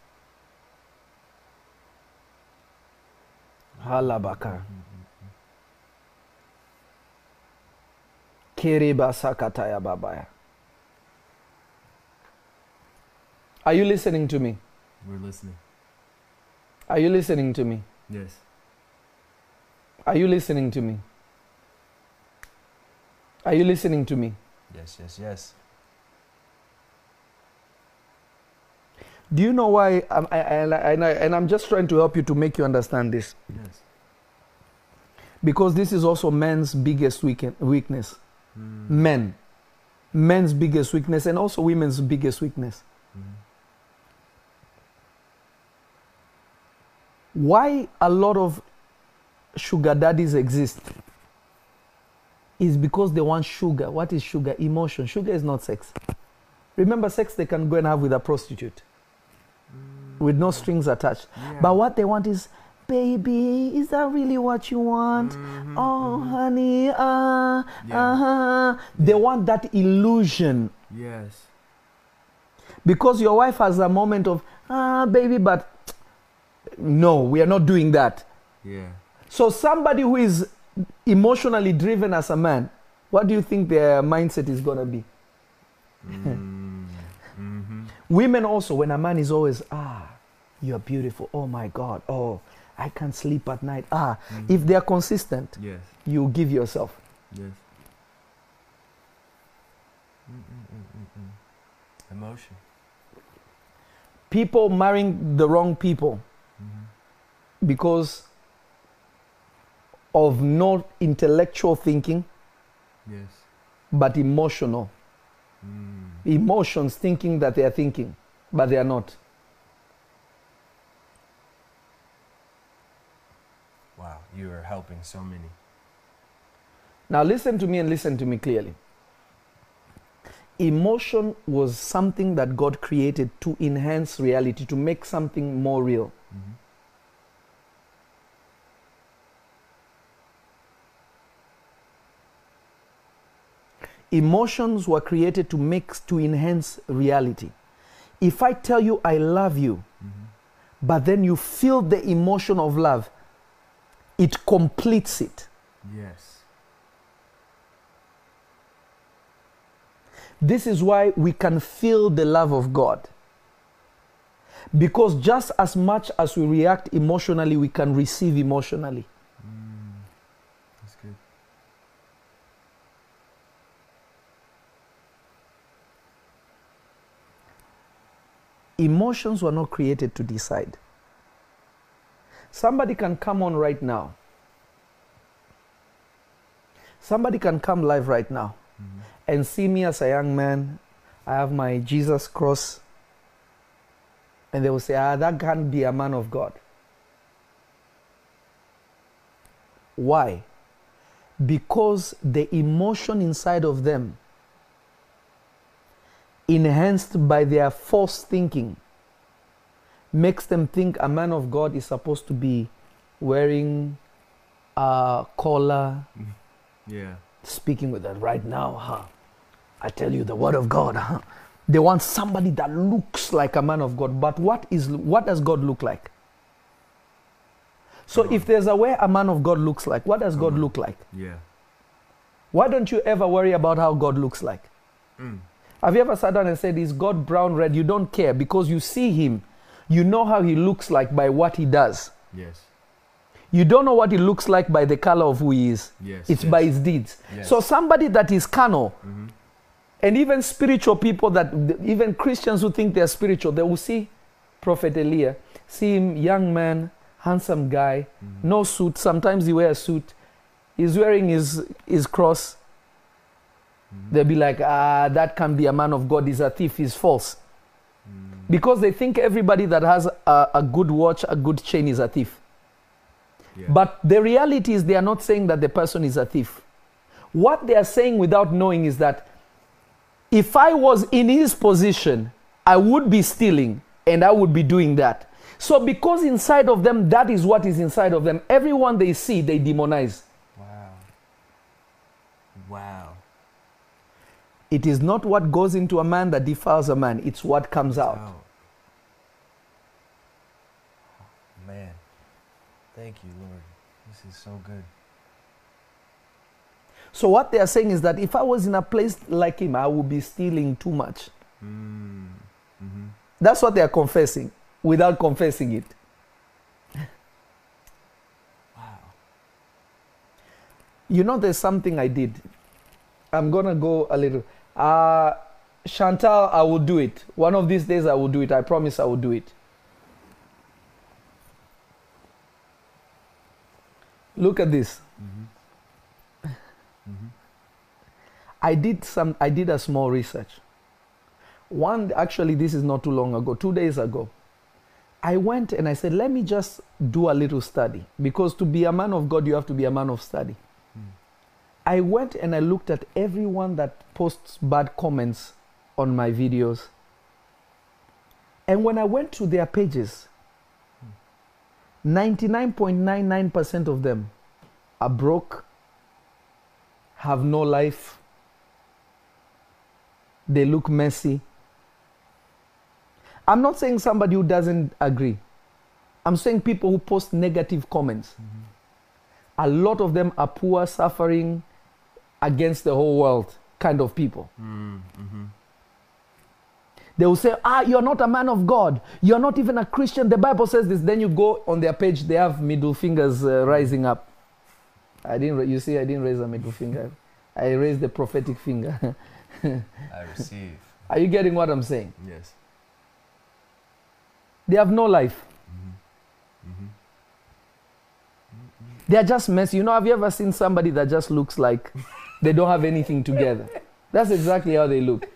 Halabaka. Mm-hmm, mm-hmm. Kiriba sakataya babaya. Are you listening to me? We're listening. Are you listening to me? Yes. Are you listening to me? Are you listening to me? Yes. Yes. Yes. Do you know why? I'm, I, I, and, I, and I'm just trying to help you to make you understand this. Yes. Because this is also men's biggest weaken- weakness. Hmm. Men. Men's biggest weakness and also women's biggest weakness. Hmm. Why a lot of sugar daddies exist is because they want sugar. What is sugar? Emotion. Sugar is not sex. Remember, sex they can go and have with a prostitute with no strings attached. But what they want is, baby, is that really what you want? Oh, honey, uh, Yeah. uh-huh. They want that illusion Yes. because your wife has a moment of, ah, baby, but no, we are not doing that. Yeah. So somebody who is emotionally driven as a man, what do you think their mindset is gonna be? Mm-hmm. Women also, when a man is always, ah, you're beautiful. Oh my God. Oh, I can't sleep at night. Ah, if they're consistent, Yes. you give yourself. Yes. Mm-mm-mm-mm-mm. Emotion. People marrying the wrong people Mm-hmm. because of not intellectual thinking Yes. but emotional. Mm. Emotions thinking that they are thinking, but they are not. Wow, you are helping so many. Now, listen to me and listen to me clearly. Emotion was something that God created to enhance reality, to make something more real. Mm-hmm. Emotions were created to make to enhance reality. If I tell you I love you, Mm-hmm. but then you feel the emotion of love, it completes it. Yes. This is why we can feel the love of God. Because just as much as we react emotionally, we can receive emotionally. Mm. That's good. Emotions were not created to decide. Somebody can come on right now. Somebody can come live right now Mm-hmm. and see me as a young man. I have my Jesus cross. And they will say, ah, that can't be a man of God. Why? Because the emotion inside of them, enhanced by their false thinking, makes them think a man of God is supposed to be wearing a collar, Yeah. speaking with them right now, huh? I tell you the word of God, huh? They want somebody that looks like a man of God. But what is what does God look like? So if there's a way a man of God looks like, what does God look like? Yeah. Why don't you ever worry about how God looks like? Mm. Have you ever sat down and said, Is God brown, red? You don't care because you see him. You know how he looks like by what he does. Yes. You don't know what he looks like by the color of who he is. Yes. It's yes. by his deeds. Yes. So somebody that is carnal, Mm-hmm. and even spiritual people that even Christians who think they're spiritual, they will see Prophet Elia, see him, young man, handsome guy, Mm-hmm. no suit. Sometimes he wears a suit. He's wearing his his cross. Mm-hmm. They'll be like, ah, that can be a man of God. He's a thief. He's false. Because they think everybody that has a, a good watch, a good chain is a thief. Yeah. But the reality is, they are not saying that the person is a thief. What they are saying without knowing is that if I was in his position, I would be stealing and I would be doing that. So, because inside of them, that is what is inside of them, everyone they see, they demonize. Wow. Wow. It is not what goes into a man that defiles a man, it's what comes out. Wow. Man. Thank you, Lord. This is so good. So, what they are saying is that if I was in a place like him, I would be stealing too much. Mm. Mm-hmm. That's what they are confessing without confessing it. Wow. You know, there's something I did. I'm gonna go a little. Uh, Chantal, I will do it. One of these days, I will do it. I promise I will do it. Look at this. Mm-hmm. Mm-hmm. I did some. I did a small research. One, actually, this is not too long ago. Two days ago, I went and I said, "Let me just do a little study because to be a man of God, you have to be a man of study." Mm. I went and I looked at everyone that posts bad comments on my videos. And when I went to their pages, 99.99% of them are broke, have no life, they look messy. I'm not saying somebody who doesn't agree. I'm saying people who post negative comments. A lot of them are poor, suffering, against the whole world kind of people. Mm-hmm. They will say, Ah, you're not a man of God. You're not even a Christian. The Bible says this. Then you go on their page, they have middle fingers uh, rising up. I didn't, you see, I didn't raise a middle finger. I raised the prophetic finger. I receive. Are you getting what I'm saying? Yes. They have no life. Mm-hmm. They are just messy. You know, have you ever seen somebody that just looks like they don't have anything together? That's exactly how they look.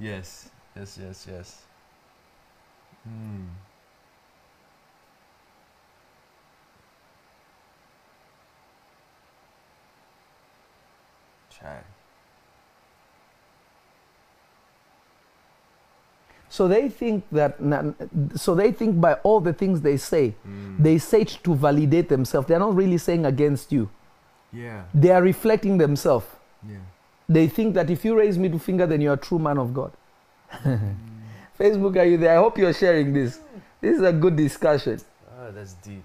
Yes. Yes. Yes. Yes. Mm. Try. So they think that, so they think by all the things they say, Mm. they say it to validate themselves. They're not really saying against you. Yeah. They are reflecting themselves. Yeah. They think that if you raise middle finger, then you're a true man of God. Facebook, are you there? I hope you're sharing this. This is a good discussion. Oh, that's deep.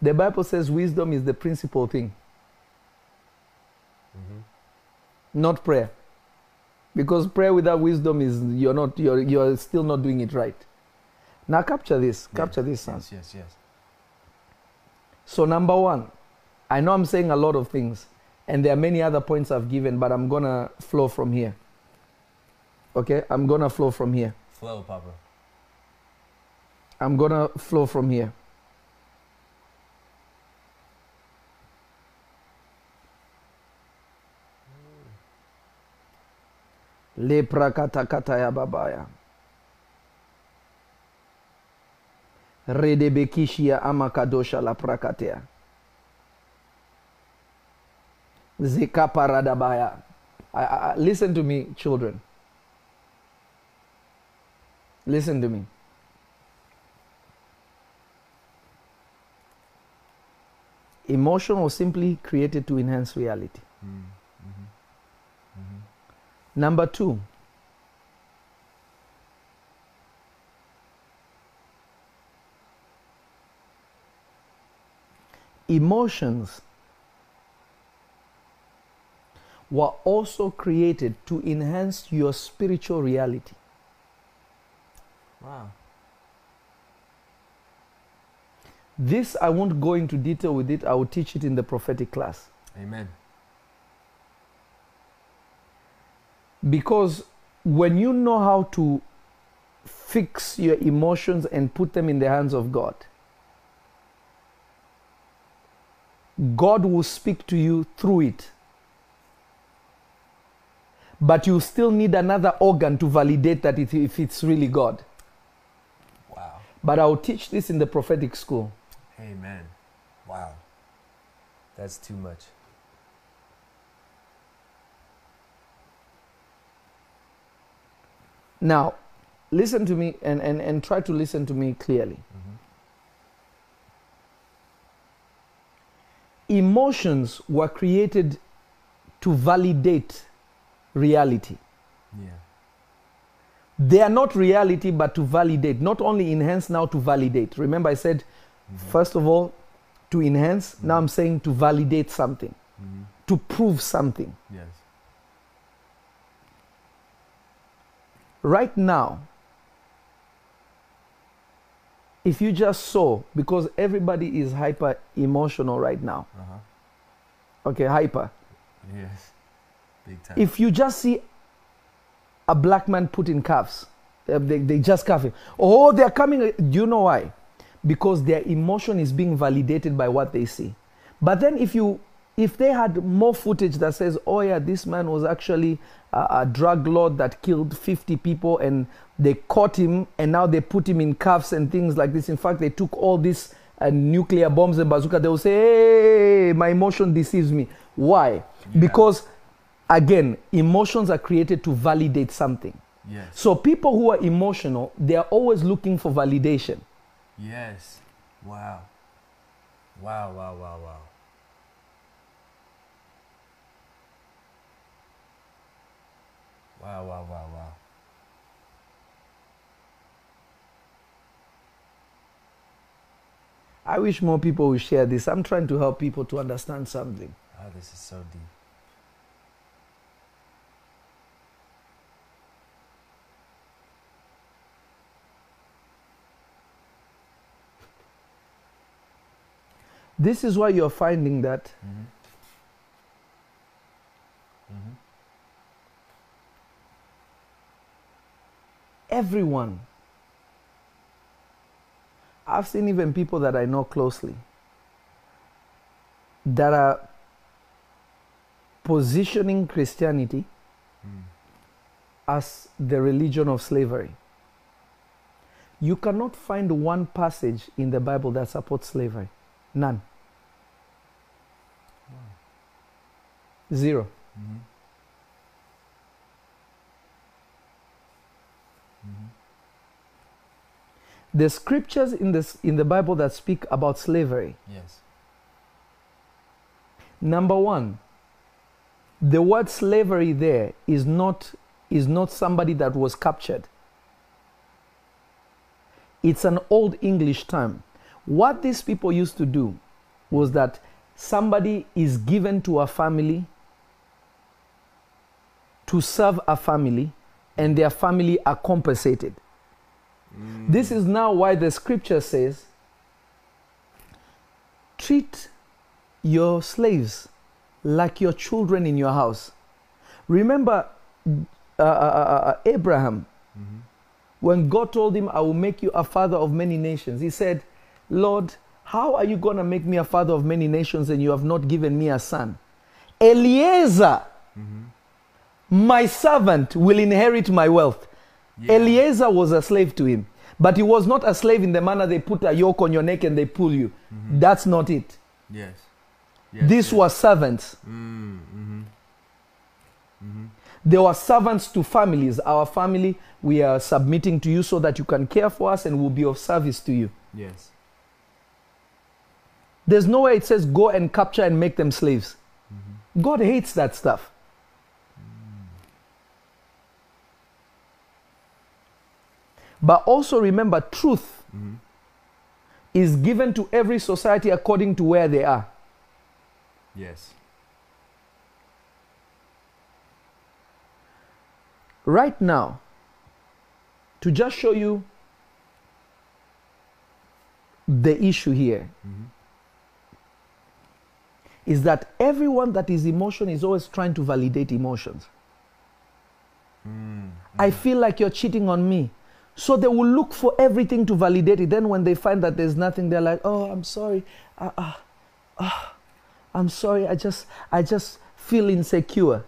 The Bible says wisdom is the principal thing, Mm-hmm. not prayer. Because prayer without wisdom is you're not you're you're still not doing it right. Now capture this. Capture this, son. Yes. Yes. Yes. So number one, I know I'm saying a lot of things, and there are many other points I've given, but I'm gonna flow from here. Okay, I'm gonna flow from here. Flow, Papa. I'm gonna flow from here. Lepra kata kata ya babaya. Redebekishia ama kadosha la prakatea. Zikaparadabaya. I, I, I- listen to me, children. Listen to me. Emotion was simply created to enhance reality. Mm. Mm-hmm. Mm-hmm. Number two, emotions were also created to enhance your spiritual reality. Wow. This I won't go into detail with it, I will teach it in the prophetic class. Amen. Because when you know how to fix your emotions and put them in the hands of God, God will speak to you through it. But you still need another organ to validate that it, if it's really God. Wow. But I'll teach this in the prophetic school. Amen. Wow. That's too much. Now, listen to me and, and, and try to listen to me clearly. Mm-hmm. Emotions were created to validate reality. Yeah. They are not reality, but to validate. Not only enhance, now to validate. Remember, I said, Mm-hmm. first of all, to enhance. Now I'm saying to validate something, Mm-hmm. to prove something. Yes. Right now, if you just saw, because everybody is hyper emotional right now, Uh huh. okay, hyper. Yes. Big time. If you just see a black man put in cuffs, uh, they, they just cuff him. Oh, they're coming. Do you know why? Because their emotion is being validated by what they see. But then if you if they had more footage that says, oh yeah, this man was actually a, a drug lord that killed 50 people and they caught him and now they put him in cuffs and things like this. In fact, they took all these uh, nuclear bombs and bazooka. They will say, hey, my emotion deceives me. Why? Yeah. Because again, emotions are created to validate something. yes. So people who are emotional, they are always looking for validation. Yes. Wow. Wow, wow, wow, wow. Wow, wow, wow, wow. I wish more people would share this. I'm trying to help people to understand something. Oh, this is so deep. This is why you're finding that Mm-hmm. Mm-hmm. everyone, I've seen even people that I know closely that are positioning Christianity Mm. as the religion of slavery. You cannot find one passage in the Bible that supports slavery. None. Zero. Mm-hmm. Mm-hmm. The scriptures in, this, in the Bible that speak about slavery Yes. Number one, the word slavery there is not, is not somebody that was captured. It's an old English term. What these people used to do was that somebody is given to a family to serve a family, and their family are compensated. This is now why the scripture says treat your slaves like your children in your house. Remember uh, uh, uh, uh, Abraham, Mm-hmm. when God told him, I will make you a father of many nations, he said, Lord, how are you going to make me a father of many nations and you have not given me a son? Eliezer, Mm-hmm. my servant, will inherit my wealth. Yeah. Eliezer was a slave to him, but he was not a slave in the manner they put a yoke on your neck and they pull you. Mhm. That's not it. Yes. yes. These yes. were servants. Mm, mm-hmm. Mm-hmm. They were servants to families. Our family, we are submitting to you so that you can care for us and will be of service to you. Yes. There's nowhere it says go and capture and make them slaves. Mm-hmm. God hates that stuff. But also remember, truth Mm-hmm. is given to every society according to where they are. Yes. Right now, to just show you the issue here, Mm-hmm. is that everyone that is emotion is always trying to validate emotions. Mm. I feel like you're cheating on me. So they will look for everything to validate it. Then when they find that there's nothing, they're like, "Oh, I'm sorry. Uh, uh, uh, I'm sorry. I just, I just feel insecure."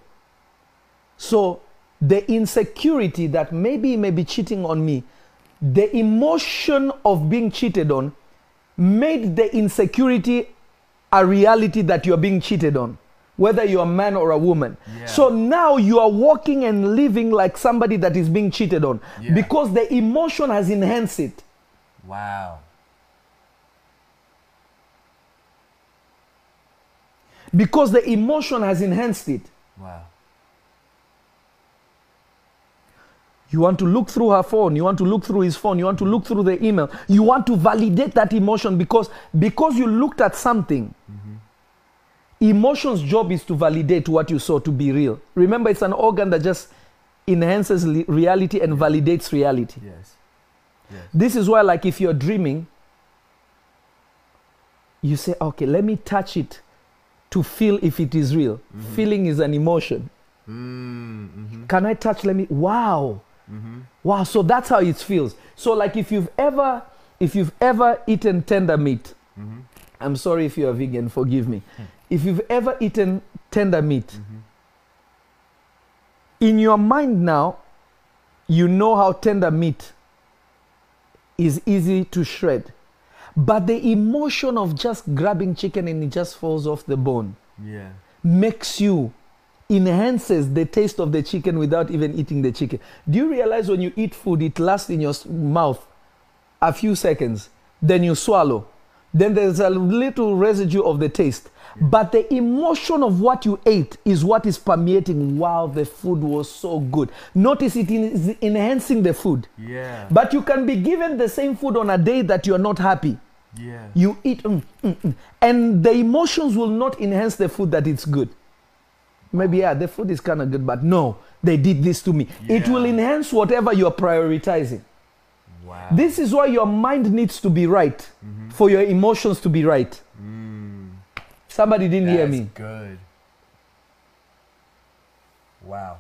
So the insecurity that maybe he may be cheating on me, the emotion of being cheated on, made the insecurity a reality that you're being cheated on, whether you're a man or a woman. Yeah. So now you are walking and living like somebody that is being cheated on Yeah. because the emotion has enhanced it. Wow. Because the emotion has enhanced it. Wow. You want to look through her phone, you want to look through his phone, you want to look through the email. You want to validate that emotion because because you looked at something. Emotion's job is to validate what you saw to be real. Remember it's an organ that just enhances li- reality and validates reality. Yes. Yes. This is why, like, if you're dreaming, you say, okay, let me touch it to feel if it is real. Feeling is an emotion. Mm, mm-hmm. Can I touch? Let me, wow. Mm-hmm. Wow, so that's how it feels. So, like, if you've ever, if you've ever eaten tender meat, Mm-hmm. I'm sorry if you're a vegan, forgive me. If you've ever eaten tender meat, Mm-hmm. in your mind now, you know how tender meat is easy to shred. But the emotion of just grabbing chicken and it just falls off the bone Yeah. makes you enhances the taste of the chicken without even eating the chicken. Do you realize when you eat food, it lasts in your mouth a few seconds, then you swallow, then there's a little residue of the taste. But the emotion of what you ate is what is permeating. Wow, the food was so good. Notice it is enhancing the food. Yeah. But you can be given the same food on a day that you're not happy. yeah. You eat, mm, mm, mm, and the emotions will not enhance the food that it's good. Maybe, yeah, the food is kind of good, but no, they did this to me. It will enhance whatever you're prioritizing. Wow. This is why your mind needs to be right Mm-hmm. for your emotions to be right. Somebody didn't hear That's me. good. Wow.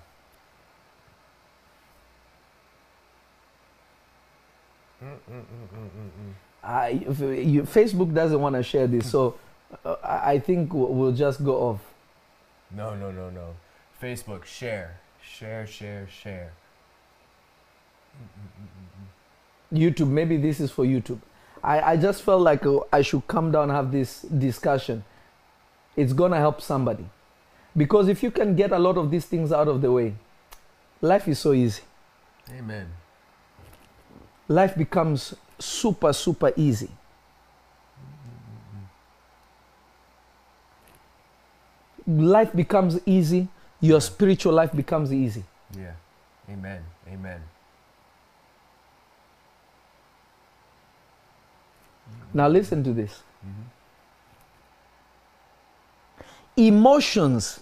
I, you, Facebook doesn't want to share this, so uh, I think we'll we'll just go off. No, no, no, no. Facebook, share. Share, share, share. YouTube, maybe this is for YouTube. I, I just felt like uh, I should come down and have this discussion. It's gonna help somebody. Because if you can get a lot of these things out of the way, life is so easy. Amen. Life becomes super, super easy. Life becomes easy, your spiritual life becomes easy. Yeah. Amen. Amen. Now, listen to this mm-hmm. Emotions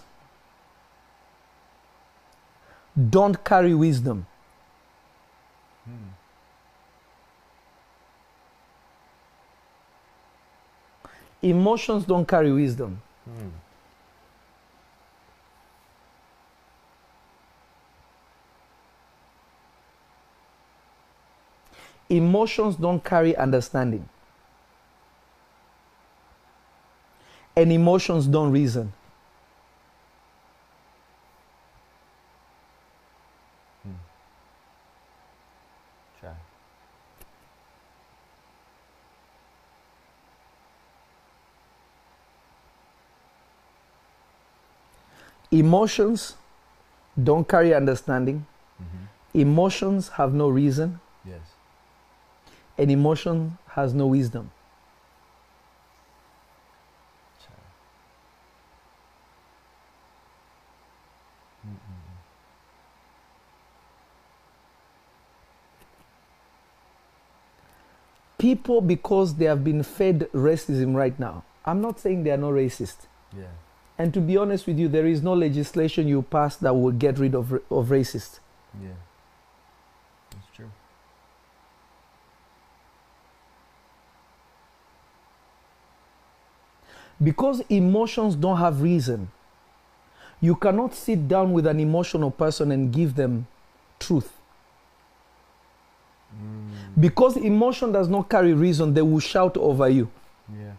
don't carry wisdom. Emotions don't carry wisdom. Emotions don't carry understanding. And emotions don't reason. Try. Emotions don't carry understanding. Mm-hmm. Emotions have no reason. Yes. And emotion has no wisdom. Try. People, because they have been fed racism right now, I'm not saying they are not racist. Yeah. And to be honest with you, there is no legislation you pass that will get rid of, of racist. Yeah. That's true. Because emotions don't have reason, you cannot sit down with an emotional person and give them truth. Because emotion does not carry reason, they will shout over you. Yeah.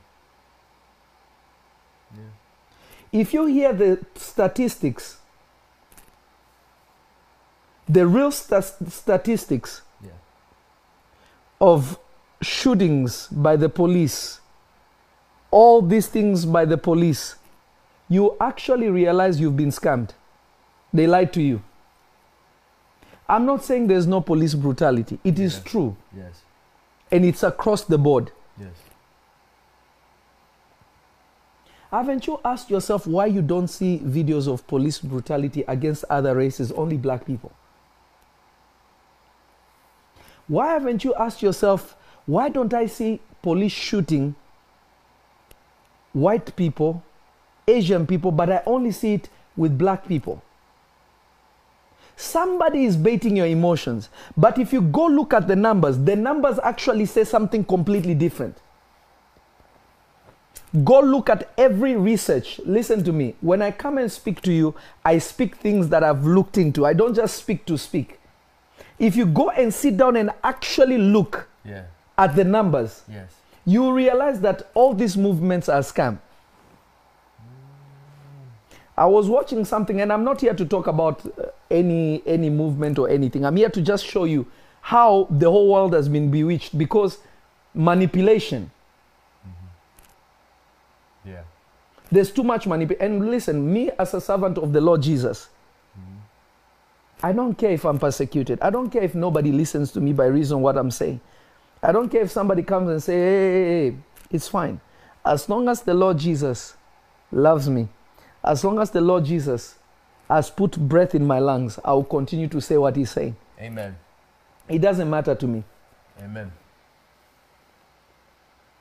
Yeah. If you hear the statistics, the real sta- statistics Yeah. of shootings by the police, all these things by the police, you actually realize you've been scammed. They lied to you. I'm not saying there's no police brutality. It is Yeah. true, Yes. and it's across the board. Yes. Haven't you asked yourself why you don't see videos of police brutality against other races, only black people? Why haven't you asked yourself, why don't I see police shooting white people, Asian people, but I only see it with black people? Somebody is baiting your emotions. But if you go look at the numbers, the numbers actually say something completely different. Go look at every research. Listen to me. When I come and speak to you, I speak things that I've looked into. I don't just speak to speak. If you go and sit down and actually look Yeah. at the numbers, Yes. you realize that all these movements are scam. I was watching something, and I'm not here to talk about uh, any any movement or anything. I'm here to just show you how the whole world has been bewitched because manipulation. Yeah. There's too much manipulation. And listen, me as a servant of the Lord Jesus, I don't care if I'm persecuted. I don't care if nobody listens to me by reason what I'm saying. I don't care if somebody comes and say, hey, hey, hey, it's fine. As long as the Lord Jesus loves me, as long as the Lord Jesus has put breath in my lungs, I will continue to say what he's saying. Amen. It doesn't matter to me. Amen.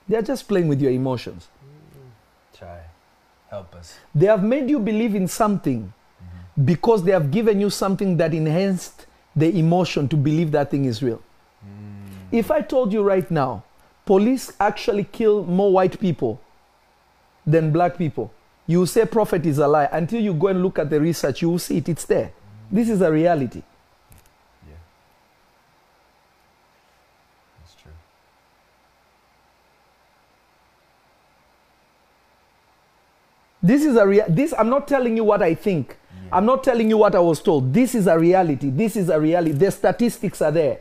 They're just playing with your emotions. Try. Help us. They have made you believe in something mm-hmm. because they have given you something that enhanced the emotion to believe that thing is real. Mm. If I told you right now, police actually kill more white people than black people. You say prophet is a lie. Until you go and look at the research, you will see it. It's there. This is a reality. Yeah. That's true. This is a rea- this I'm not telling you what I think. Yeah. I'm not telling you what I was told. This is a reality. This is a reality. The statistics are there.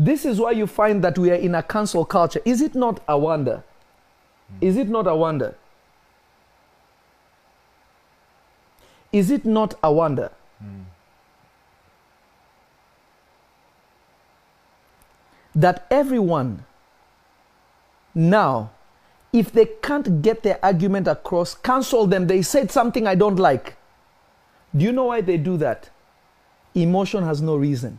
This is why you find that we are in a cancel culture. Is it not a wonder? Is it not a wonder? Is it not a wonder? Mm. that everyone now, if they can't get their argument across, cancel them. They said something I don't like. Do you know why they do that? Emotion has no reason.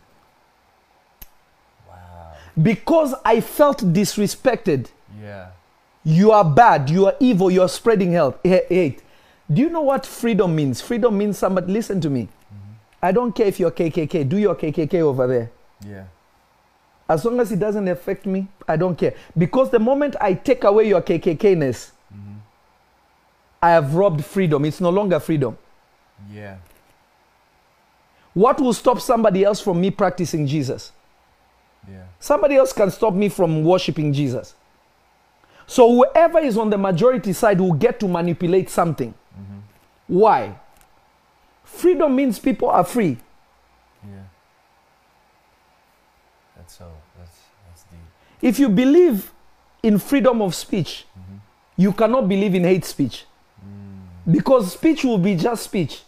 Because I felt disrespected. Yeah. You are bad. You are evil. You are spreading hate. Do you know what freedom means? Freedom means somebody, listen to me. I don't care if you're KKK. Do your KKK over there. Yeah. As long as it doesn't affect me, I don't care. Because the moment I take away your KKK-ness, Mm-hmm. I have robbed freedom. It's no longer freedom. Yeah. What will stop somebody else from me practicing Jesus? Yeah. Somebody else can stop me from worshiping Jesus. So whoever is on the majority side will get to manipulate something. Mm-hmm. Why? Freedom means people are free. Yeah. That's so. That's that's deep. If you believe in freedom of speech, Mm-hmm. you cannot believe in hate speech. Mm. Because speech will be just speech.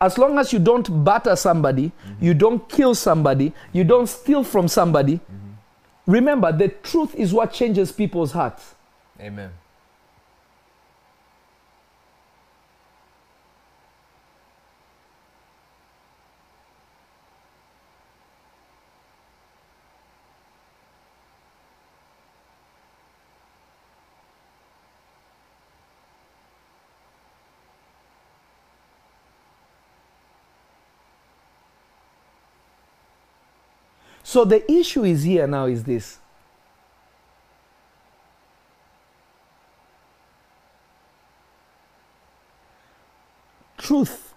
As long as you don't batter somebody, you don't kill somebody, you don't steal from somebody, mm-hmm. remember the truth is what changes people's hearts. Amen. So the issue is here now is this. Truth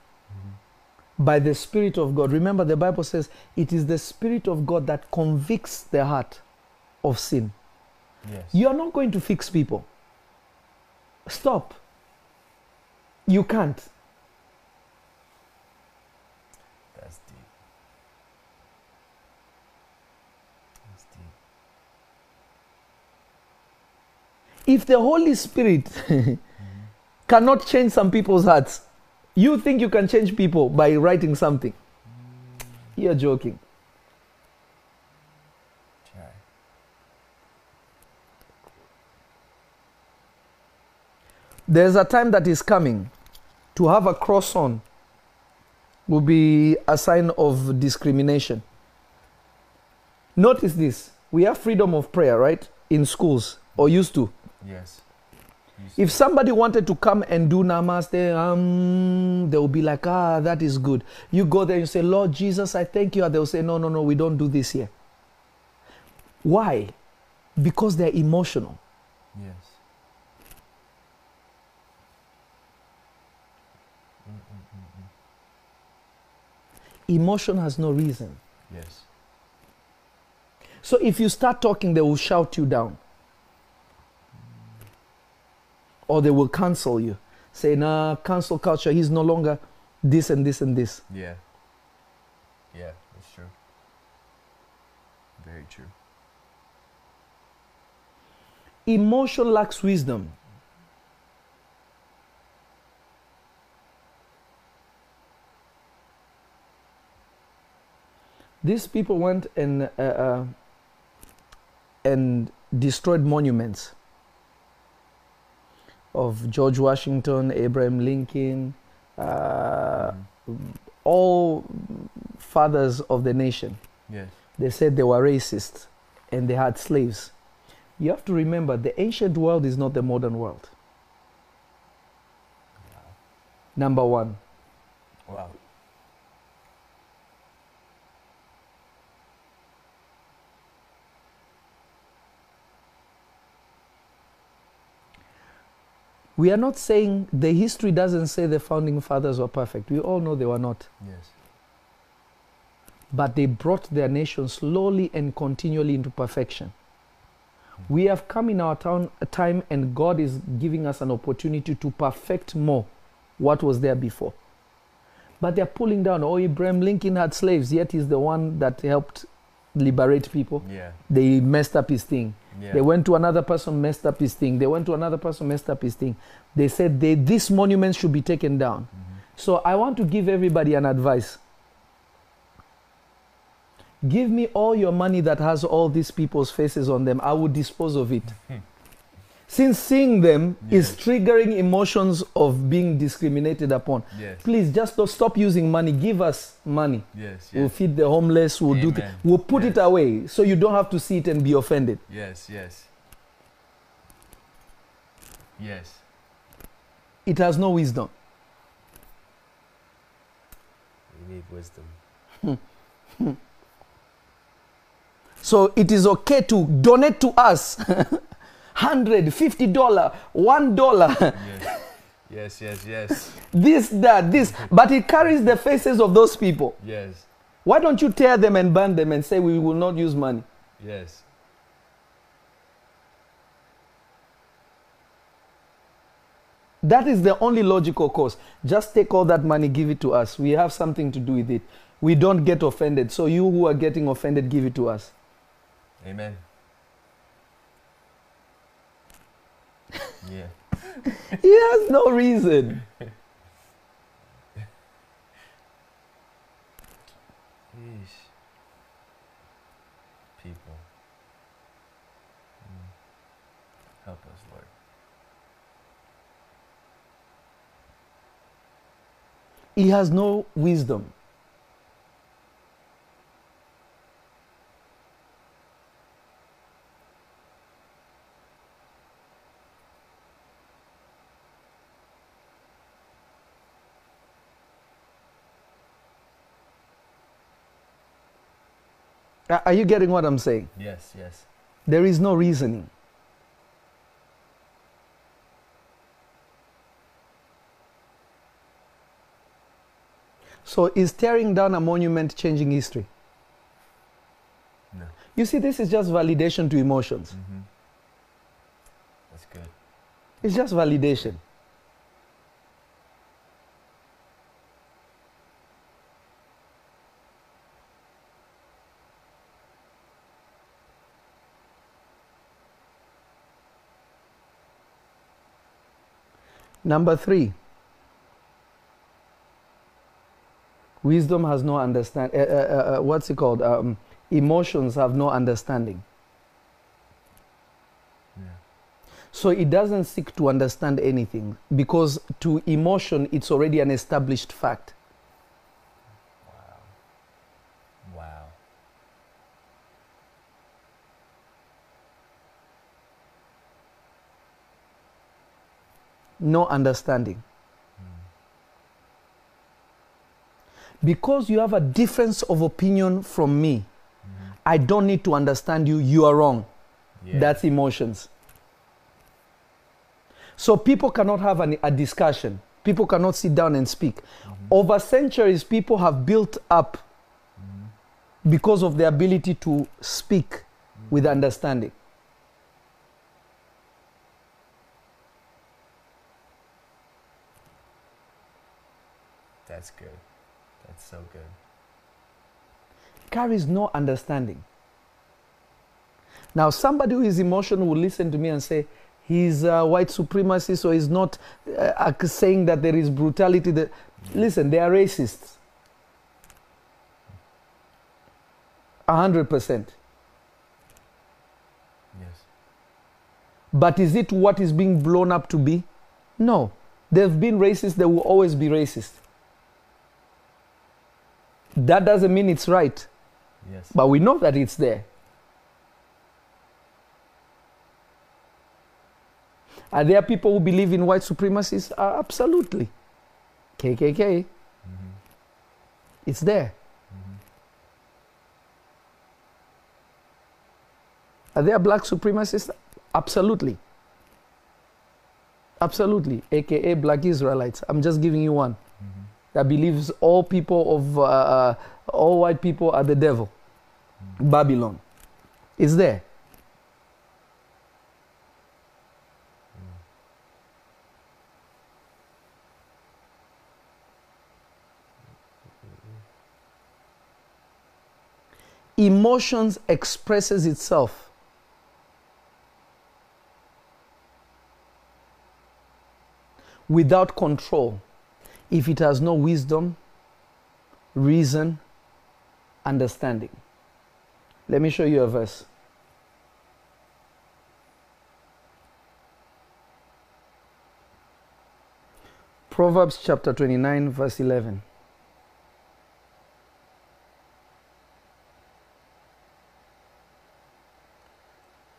by the Spirit of God. Remember, the Bible says it is the Spirit of God that convicts the heart of sin. Yes. You are not going to fix people. Stop. You can't. That's deep. That's deep. If the Holy Spirit cannot change some people's hearts, you think you can change people by writing something? You're joking. There's a time that is coming to have a cross on will be a sign of discrimination. Notice this we have freedom of prayer, right? In schools, or used to. Yes. If somebody wanted to come and do namaste, um, they will be like, ah, that is good. You go there and say, Lord Jesus, I thank you. And they'll say, no, no, no, we don't do this here. Why? Because they're emotional. Yes. Mm-mm-mm-mm. Emotion has no reason. Yes. So if you start talking, they will shout you down. Or they will cancel you. Say, nah, cancel culture. He's no longer this and this and this. Yeah. Yeah, that's true. Very true. Emotion lacks wisdom. These people went and uh, uh, and destroyed monuments of George Washington, Abraham Lincoln, uh, Mhm. all fathers of the nation. Yes. They said they were racist and they had slaves. You have to remember the ancient world is not the modern world. Number one. Wow. We are not saying the history doesn't say the founding fathers were perfect. We all know they were not. Yes. But they brought their nation slowly and continually into perfection. Hmm. We have come in our town, uh, time, and God is giving us an opportunity to perfect more what was there before. But they're pulling down. Oh, Abraham Lincoln had slaves, yet he's the one that helped liberate people. Yeah. They messed up his thing. Yeah. They went to another person, messed up his thing. They went to another person, messed up his thing. They said they, this monument should be taken down. Mhm. So I want to give everybody an advice. Give me all your money that has all these people's faces on them. I will dispose of it. Since seeing them is triggering emotions of being discriminated upon, Yes. please just don't stop using money. Give us money. Yes. We'll feed the homeless. We'll do. Th- we'll put it away so you don't have to see it and be offended. Yes. Yes. Yes. It has no wisdom. We need wisdom. Hmm. Hmm. So it is okay to donate to us. Hundred, fifty dollar, one dollar, Yes. Yes. Yes. Yes. this, that, this. But it carries the faces of those people. Yes. Why don't you tear them and burn them and say we will not use money? Yes. That is the only logical course. Just take all that money, give it to us. We have something to do with it. We don't get offended. So you who are getting offended, give it to us. Amen. Yeah. He has no reason. Yeesh. People. Mm. Help us, Lord. He has no wisdom. Are you getting what I'm saying? Yes, yes. There is no reasoning. So is tearing down a monument changing history? No. You see, this is just validation to emotions. Mm-hmm. That's good. It's just validation. Number three, wisdom has no understand. Uh, uh, uh, what's it called? Um, emotions have no understanding. Yeah. So it doesn't seek to understand anything because to emotion, it's already an established fact. Wow. Wow. No understanding. Because you have a difference of opinion from me. I don't need to understand you. You are wrong. Yeah. That's emotions. So people cannot have an, a discussion. People cannot sit down and speak. Mhm. Over centuries, people have built up Mhm. because of the ability to speak with understanding. That's good. That's so good. Carries no understanding. Now, somebody who is emotional will listen to me and say, he's a white supremacist or he's not uh, uh, saying that there is brutality. That... Listen, they are racists. A hundred percent. Yes. But is it what is being blown up to be? No. They've been racist, they will always be racist. That doesn't mean it's right, Yes. but we know that it's there. Are there people who believe in white supremacists? Uh, absolutely. KKK, Mhm. it's there. Mhm. Are there black supremacists? Absolutely. Absolutely, aka Black Israelites. I'm just giving you one. That believes all people of uh, uh, all white people are the devil. Babylon. is there. Emotions expresses itself. Without control, if it has no wisdom, reason, understanding. Let me show you a verse. Proverbs chapter 29, verse 11.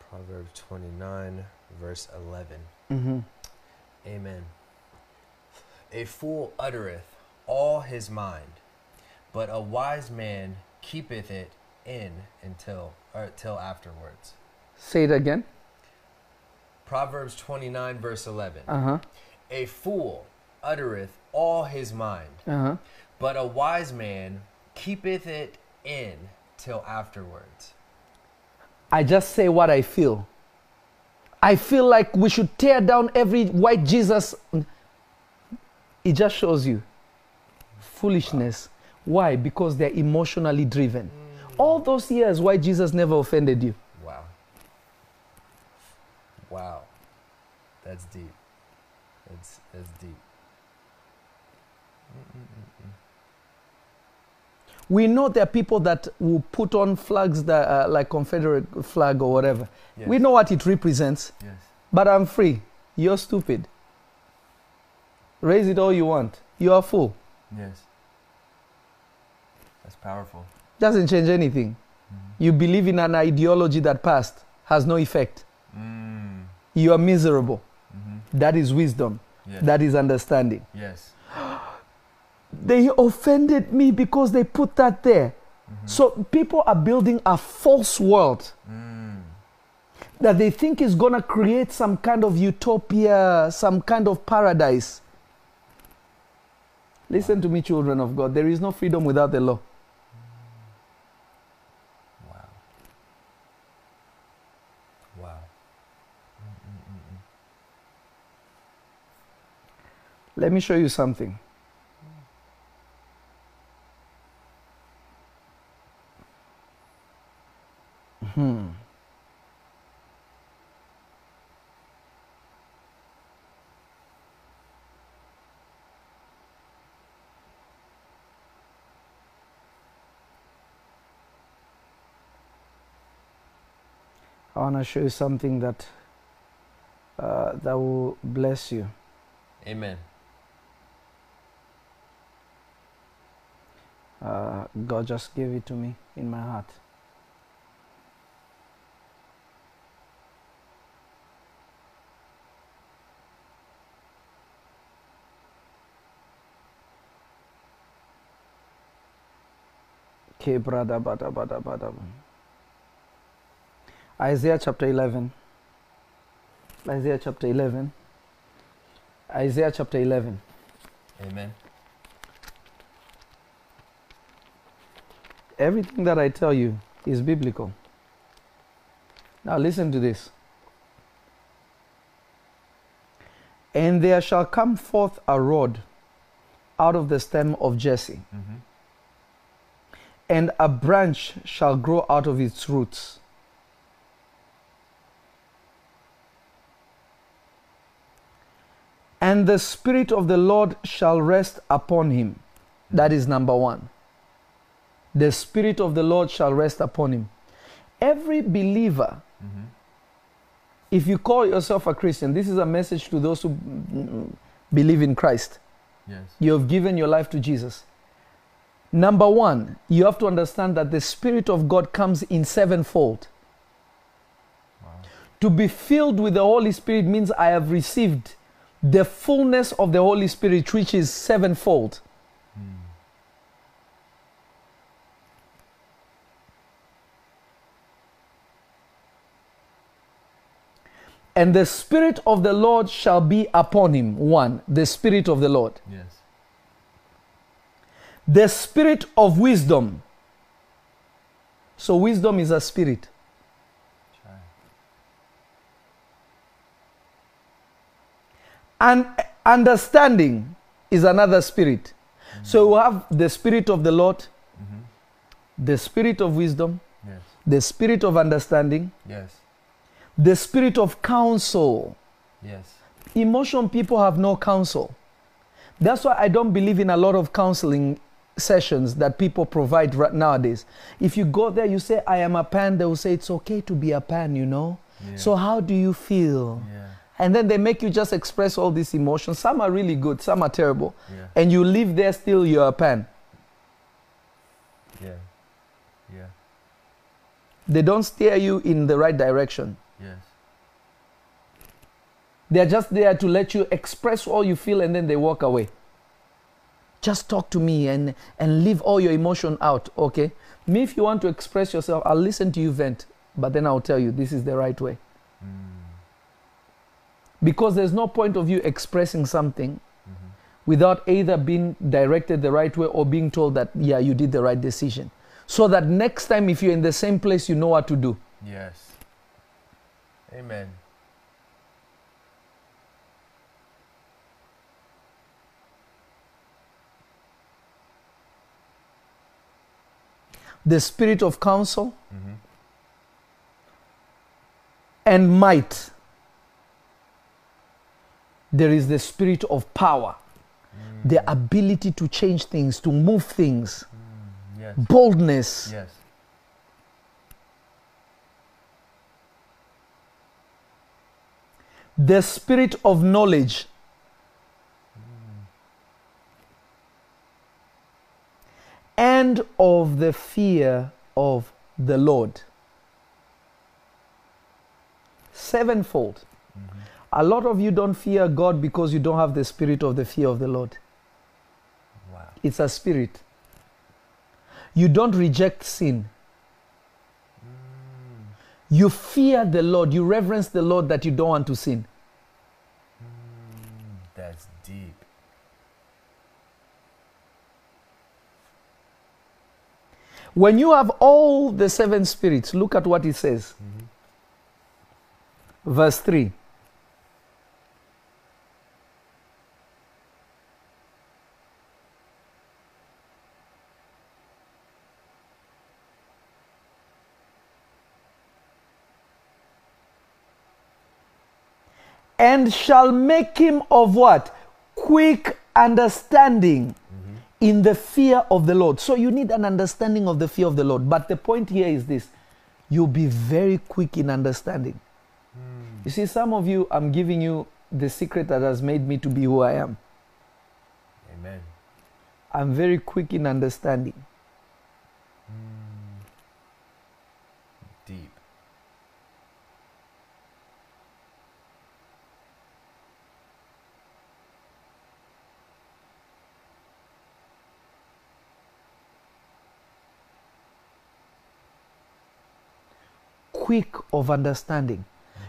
Proverbs 29, verse 11. Mm-hmm. Amen. A fool uttereth all his mind, but a wise man keepeth it in until or till afterwards. Say it again. Proverbs 29, verse 11. Uh huh. A fool uttereth all his mind, Uh huh. but a wise man keepeth it in till afterwards. I just say what I feel. I feel like we should tear down every white Jesus. It just shows you foolishness. Why? Because they're emotionally driven. All those years, why Jesus never offended you. Wow. Wow. That's deep. That's that's deep. We know there are people that will put on flags that are like Confederate flag or whatever. Yes. We know what it represents, Yes. but I'm free. You're stupid. Raise it all you want. You are full. Yes. That's powerful. Doesn't change anything. You believe in an ideology that passed, has no effect. Mm. You are miserable. Mm-hmm. That is wisdom. Yes. That is understanding. yes. They offended me because they put that there. So people are building a false world Mm. that they think is going to create some kind of utopia, some kind of paradise. Listen to me, children of God. There is no freedom without the law. Wow. Wow. Mm-mm-mm-mm. Let me show you something. Hmm. Want to show you something that uh, that will bless you. Amen. Uh, God just gave it to me in my heart. Okay, brother, brother, brother, brother. Isaiah chapter 11. Isaiah chapter 11. Isaiah chapter 11. Amen. Everything that I tell you is biblical. Now listen to this. And there shall come forth a rod out of the stem of Jesse, Mm-hmm. and a branch shall grow out of its roots. And the Spirit of the Lord shall rest upon him. That is number one. The Spirit of the Lord shall rest upon him. Every believer, Mm-hmm. if you call yourself a Christian, this is a message to those who believe in Christ. Yes. You have given your life to Jesus. Number one, you have to understand that the Spirit of God comes in sevenfold. Wow. To be filled with the Holy Spirit means I have received the fullness of the Holy Spirit, which is sevenfold. Mm. And the Spirit of the Lord shall be upon him. One, the Spirit of the Lord. Yes. The Spirit of wisdom. So, wisdom is a spirit. Chai. And understanding is another spirit. So, we have the Spirit of the Lord, Mm-hmm. the Spirit of wisdom, Yes. the Spirit of understanding, Yes. the Spirit of counsel. Yes. Emotion people have no counsel. That's why I don't believe in a lot of counseling sessions that people provide right nowadays. If you go there, you say, I am a pan, they will say, It's okay to be a pan, you know? Yeah. So, how do you feel? Yeah. And then they make you just express all these emotions. Some are really good, some are terrible. Yeah. And you live there still, you're a pan. Yeah. Yeah. They don't steer you in the right direction. Yes. They're just there to let you express all you feel and then they walk away. Just talk to me and, and leave all your emotion out, okay? Me, if you want to express yourself, I'll listen to you vent, but then I'll tell you this is the right way. Mm. Because there's no point of you expressing something Mm-hmm. without either being directed the right way or being told that, yeah, you did the right decision. So that next time, if you're in the same place, you know what to do. Yes. Amen. The spirit of counsel Mm-hmm. and might. There is the spirit of power, the ability to change things, to move things, Mm. Yes. boldness. Yes. the spirit of knowledge. And of the fear of the Lord. Sevenfold. Mm-hmm. A lot of you don't fear God because you don't have the spirit of the fear of the Lord. Wow. It's a spirit. You don't reject sin. Mm. You fear the Lord. You reverence the Lord that you don't want to sin. Mm. That's deep. When you have all the seven spirits, look at what it says. Mm-hmm. Verse 3. And shall make him of what? Quick understanding Mm-hmm. in the fear of the Lord. So you need an understanding of the fear of the Lord. But the point here is this you'll be very quick in understanding. Mm. You see, some of you, I'm giving you the secret that has made me to be who I am. Amen. I'm very quick in understanding. Mm. Deep. Quick of understanding.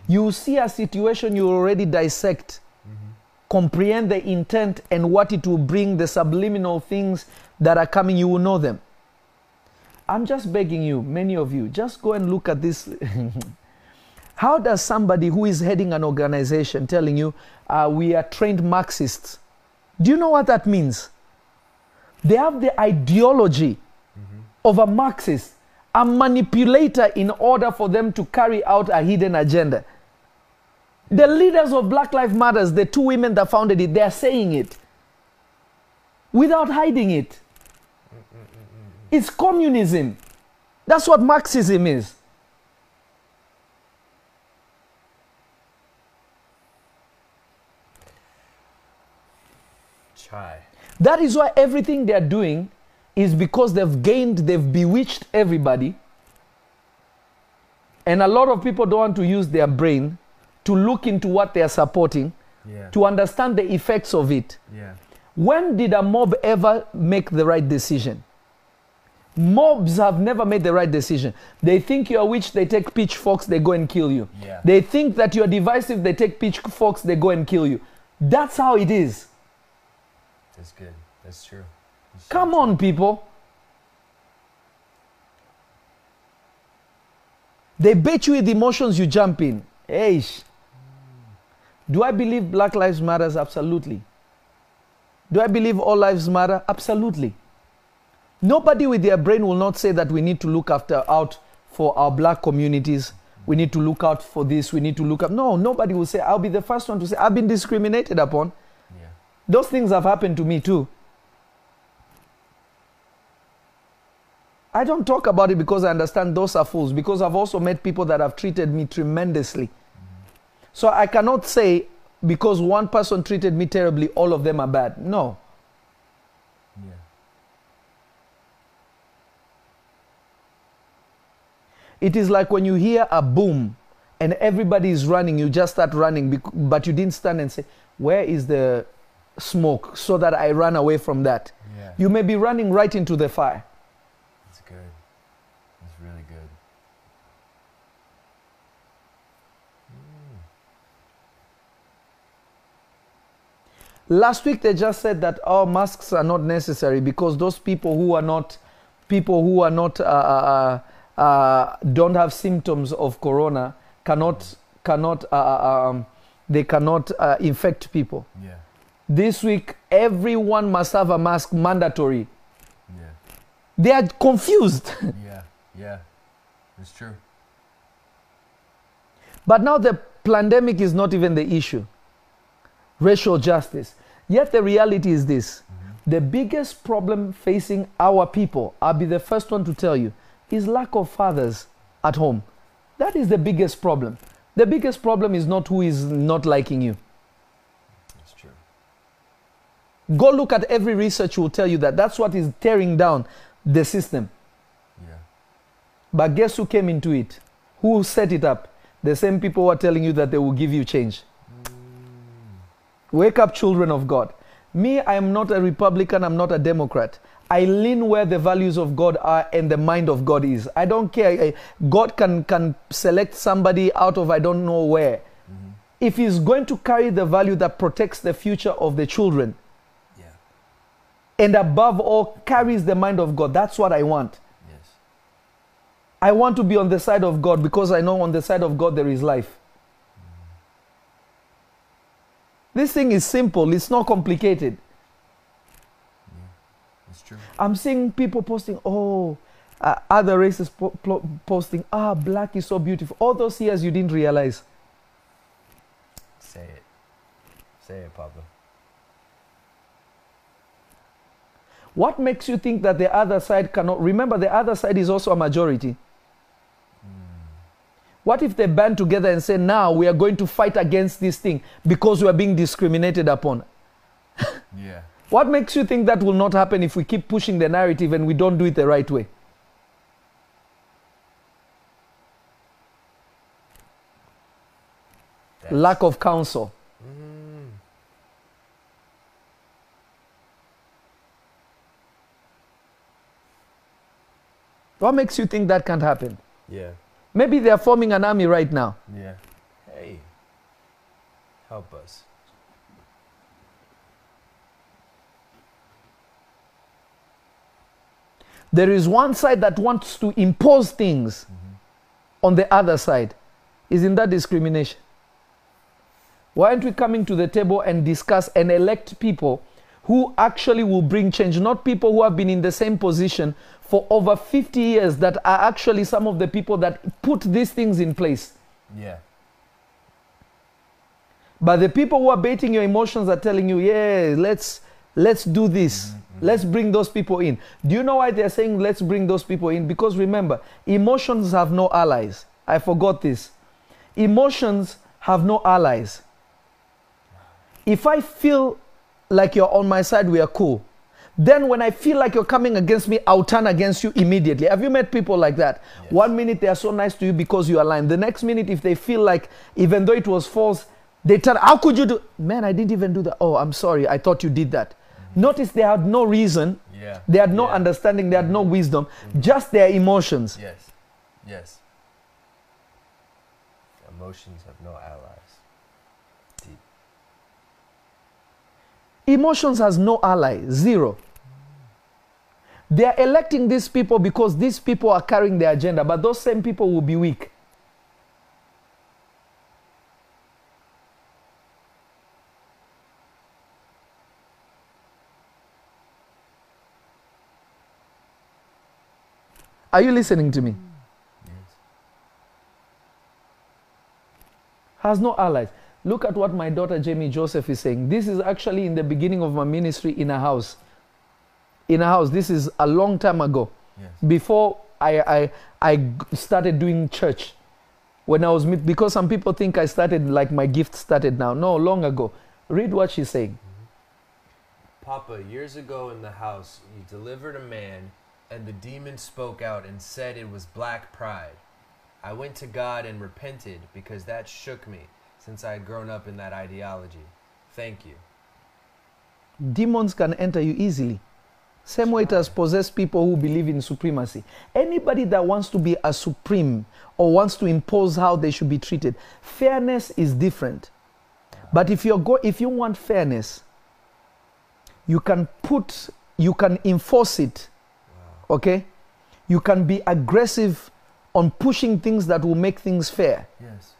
You see a situation you already dissect, Mm-hmm. comprehend the intent and what it will bring, the subliminal things that are coming, you will know them. I'm just begging you, many of you, just go and look at this. How does somebody who is heading an organization telling you, uh, we are trained Marxists, do you know what that means? They have the ideology Mm-hmm. of a Marxist, a manipulator in order for them to carry out a hidden agenda. The leaders of Black Lives Matters, the two women that founded it, they are saying it without hiding it. It's communism. That's what Marxism is. Chai. That is why everything they are doing is because they've gained, they've bewitched everybody. And a lot of people don't want to use their brain to look into what they are supporting, Yeah. to understand the effects of it. Yeah. When did a mob ever make the right decision? Mobs have never made the right decision. They think you're a witch, they take pitchforks, they go and kill you. Yeah. They think that you're divisive, they take pitchforks, they go and kill you. That's how it is. That's good. That's true. Come on, people. They bait you with emotions, you jump in. Hey, do I believe Black Lives Matters? Absolutely. Do I believe all lives matter? Absolutely. Nobody with their brain will not say that we need to look after out for our black communities. We need to look out for this. We need to look up. No, nobody will say. I'll be the first one to say I've been discriminated upon. Yeah. Those things have happened to me too. I don't talk about it because I understand those are fools, because I've also met people that have treated me tremendously. So I cannot say because one person treated me terribly, all of them are bad. No. Yeah. It is like when you hear a boom and everybody is running, you just start running, but you didn't stand and say, Where is the smoke so that I run away from that? Yeah. You may be running right into the fire. That's good. That's really good. Last week they just said that our masks are not necessary because those people who are not people who are not uh, uh, uh, uh, don't have symptoms of corona cannot cannot uh, uh, um, they cannot uh, infect people. Yeah. This week everyone must have a mask mandatory. Yeah. They are confused. Yeah. Yeah. It's true. But now the pandemic is not even the issue. Racial justice. Yet the reality is this mm-hmm. the biggest problem facing our people, I'll be the first one to tell you, is lack of fathers at home. That is the biggest problem. The biggest problem is not who is not liking you. It's true. Go look at every research will tell you that that's what is tearing down the system. Yeah. But guess who came into it? Who set it up? The same people who are telling you that they will give you change. Wake up, children of God. Me, I am not a Republican, I'm not a Democrat. I lean where the values of God are and the mind of God is. I don't care. I- God can, can select somebody out of I don't know where. Mm-hmm. If he's going to carry the value that protects the future of the children, Yeah. and above all, carries the mind of God, that's what I want. Yes. I want to be on the side of God because I know on the side of God there is life. This thing is simple, it's not complicated. It's true. I'm seeing people posting, oh, uh, other races po- posting, ah, black is so beautiful. All those years you didn't realize. Say it. Say it, Papa. What makes you think that the other side cannot? Remember, the other side is also a majority. What if they band together and say, now we are going to fight against this thing because we are being discriminated upon? Yeah. What makes you think that will not happen if we keep pushing the narrative and we don't do it the right way? That's- Lack of counsel. Mm. What makes you think that can't happen? Yeah. Maybe they are forming an army right now. Yeah. Hey. Help us. There is one side that wants to impose things mm-hmm. on the other side. Isn't that discrimination? Why aren't we coming to the table and discuss and elect people who actually will bring change, not people who have been in the same position for over 50 years that are actually some of the people that put these things in place? Yeah. But the people who are baiting your emotions are telling you, yeah, let's let's do this. Mm-hmm, mm-hmm. Let's bring those people in. Do you know why they're saying let's bring those people in? Because remember, emotions have no allies. I forgot this. Emotions have no allies. If I feel like you're on my side, we are cool. Then when I feel like you're coming against me, I'll turn against you immediately. Have you met people like that? Yes. One minute they are so nice to you because you are align. The next minute, if they feel like even though it was false, they turn, how could you do? Man, I didn't even do that. Oh, I'm sorry. I thought you did that. Mm-hmm. Notice they had no reason Yeah. They had no Yeah. understanding, they had no mm-hmm. wisdom, mm-hmm. just their emotions. Yes. Yes. Emotions have no allies. Deep. Emotions has no ally, zero. They are electing these people because these people are carrying the agenda, but those same people will be weak. Are you listening to me? Yes. Has no allies. Look at what my daughter Jamie Joseph is saying. This is actually in the beginning of my ministry in a house. In a house. This is a long time ago. Yes. before I started doing church when I was meet, because some people think I started like my gift started now. No, long ago. Read what she's saying. Papa, years ago in the house, you delivered a man, and the demon spoke out and said it was black pride. I went to God and repented because that shook me since I had grown up in that ideology. Thank you. Demons can enter you easily. Same way it has possessed people who believe in supremacy. Anybody that wants to be a supreme or wants to impose how they should be treated, fairness is different. But if you go, if you want fairness, you can put, you can enforce it. Wow. Okay, you can be aggressive on pushing things that will make things fair. Yes.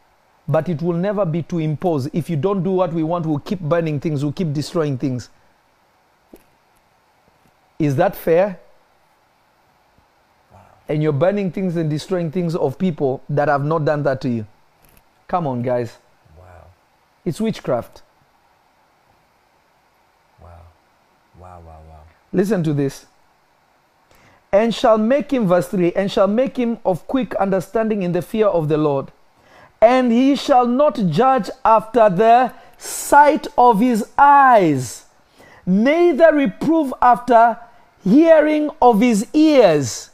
But it will never be to impose. If you don't do what we want, we'll keep burning things, we'll keep destroying things. Is that fair? Wow. And you're burning things and destroying things of people that have not done that to you. Come on, guys. Wow. It's witchcraft. Wow. Wow, wow, wow. Listen to this. And shall make him, verse 3, and shall make him of quick understanding in the fear of the Lord. And he shall not judge after the sight of his eyes, neither reprove after hearing of his ears.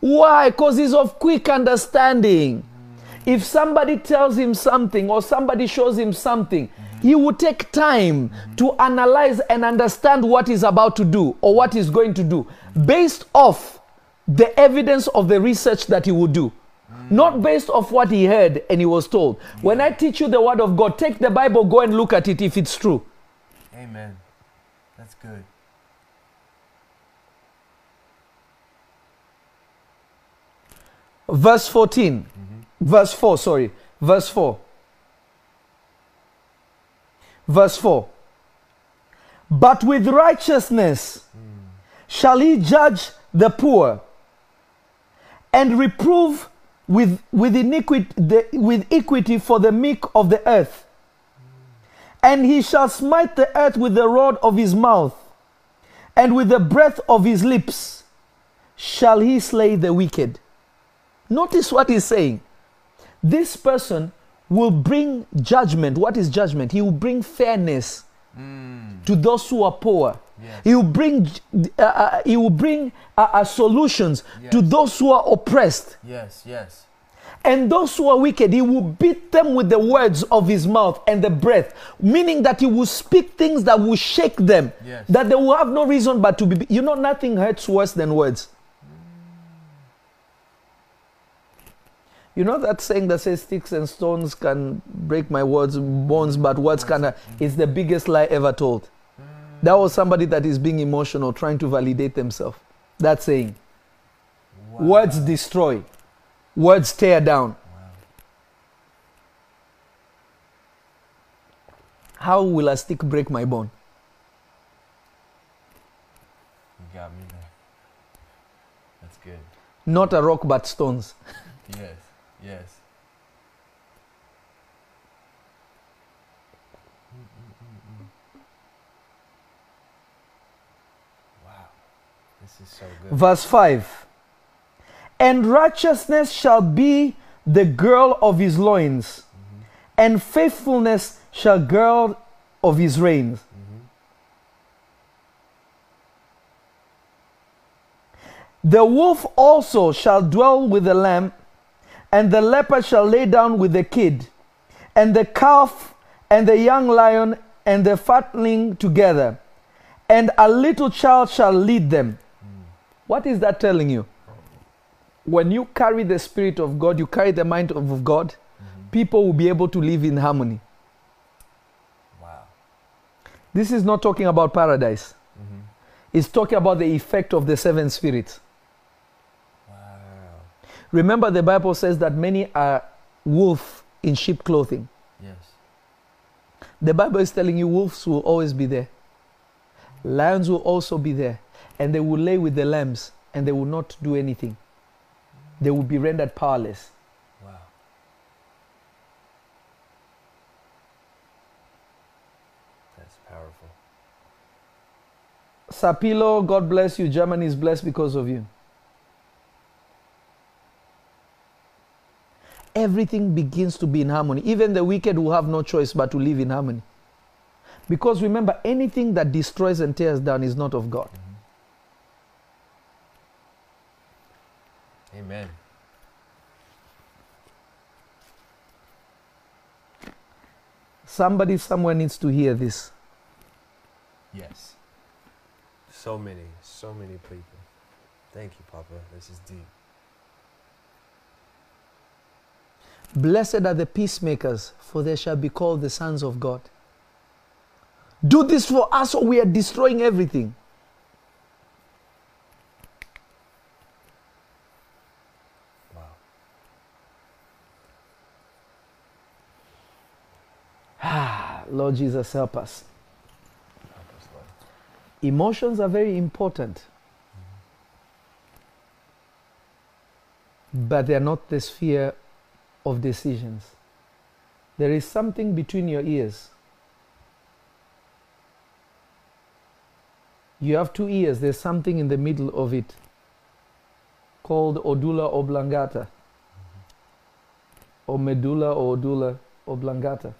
Why? Because he's of quick understanding. If somebody tells him something or somebody shows him something, he will take time to analyze and understand what he's about to do or what he's going to do based off the evidence of the research that he will do. Not based off what he heard and he was told. When I teach you the word of God, take the Bible, go and look at it if it's true. Amen. That's good. Verse 14. Mm-hmm. Verse 4, sorry. Verse 4. Verse 4. But with righteousness mm. shall he judge the poor and reprove with, with, iniquity, the, with equity for the meek of the earth. And he shall smite the earth with the rod of his mouth, and with the breath of his lips shall he slay the wicked. Notice what he's saying. This person will bring judgment. What is judgment? He will bring fairness to those who are poor. Yes. He will bring, uh, uh, he will bring uh, uh, solutions to those who are oppressed. Yes, yes. And those who are wicked, he will beat them with the words of his mouth and the breath, meaning that he will speak things that will shake them, Yes. that they will have no reason but to be. You know, nothing hurts worse than words. You know that saying that says sticks and stones can break my words, bones, but words can. Uh, it's the biggest lie ever told. That was somebody that is being emotional, trying to validate themselves. That saying. Wow. Words destroy, words tear down. Wow. How will a stick break my bone? You got me there. That's good. Not a rock, but stones. Yes, yes. Wow. This is so good. Verse 5 And righteousness shall be the girl of his loins, and faithfulness shall girl of his reins. The wolf also shall dwell with the lamb, and the leopard shall lay down with the kid, and the calf and the young lion and the fatling together, and a little child shall lead them. What is that telling you? When you carry the Spirit of God, you carry the mind of God, people will be able to live in harmony. Wow. This is not talking about paradise, hmm it's talking about the effect of the seven spirits. Wow. Remember, the Bible says that many are wolf in sheep clothing. Yes. The Bible is telling you wolves will always be there, lions will also be there, and they will lay with the lambs and they will not do anything. They will be rendered powerless. Wow. That's powerful. Sapilo, God bless you. Germany is blessed because of you. Everything begins to be in harmony. Even the wicked will have no choice but to live in harmony. Because remember, anything that destroys and tears down is not of God. Amen. Somebody somewhere needs to hear this. Yes. So many, so many people. Thank you, Papa. This is deep. Blessed are the peacemakers, for they shall be called the sons of God. Do this for us, or we are destroying everything. Wow. Lord Jesus, help us. Help us, Emotions are very important, but they are not the sphere of decisions. There is something between your ears. You have two ears, there's something in the middle of it called odula oblongata, or medulla or odula oblongata,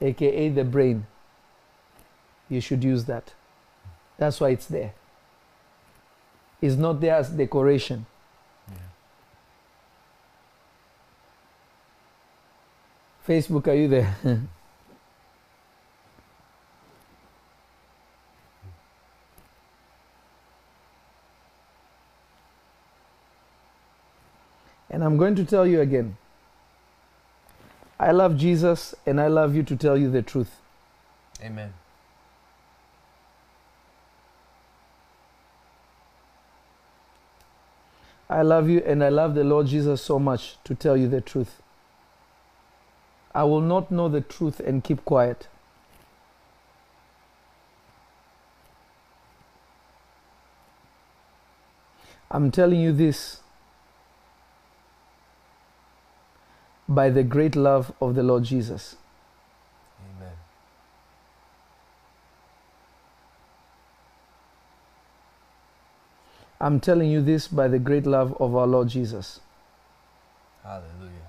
aka the brain. You should use that. That's why it's there. It's not there as decoration. Yeah. Facebook, are you there? and I'm going to tell you again. I love Jesus and I love you to tell you the truth. Amen. I love you and I love the Lord Jesus so much to tell you the truth. I will not know the truth and keep quiet. I'm telling you this by the great love of the Lord Jesus. Amen. I'm telling you this by the great love of our Lord Jesus. Hallelujah.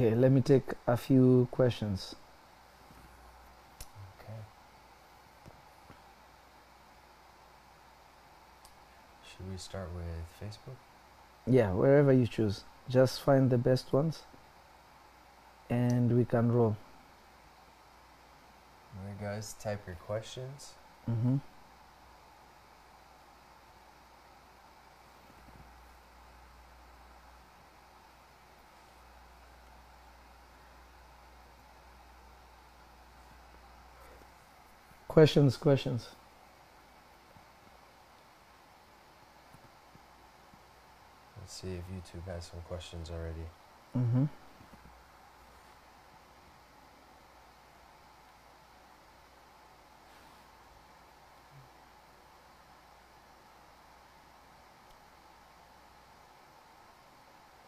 Okay, let me take a few questions. Okay. Should we start with Facebook? Yeah, wherever you choose. Just find the best ones and we can roll. All right, guys, type your questions. hmm Questions, questions. Let's see if YouTube has some questions already. hmm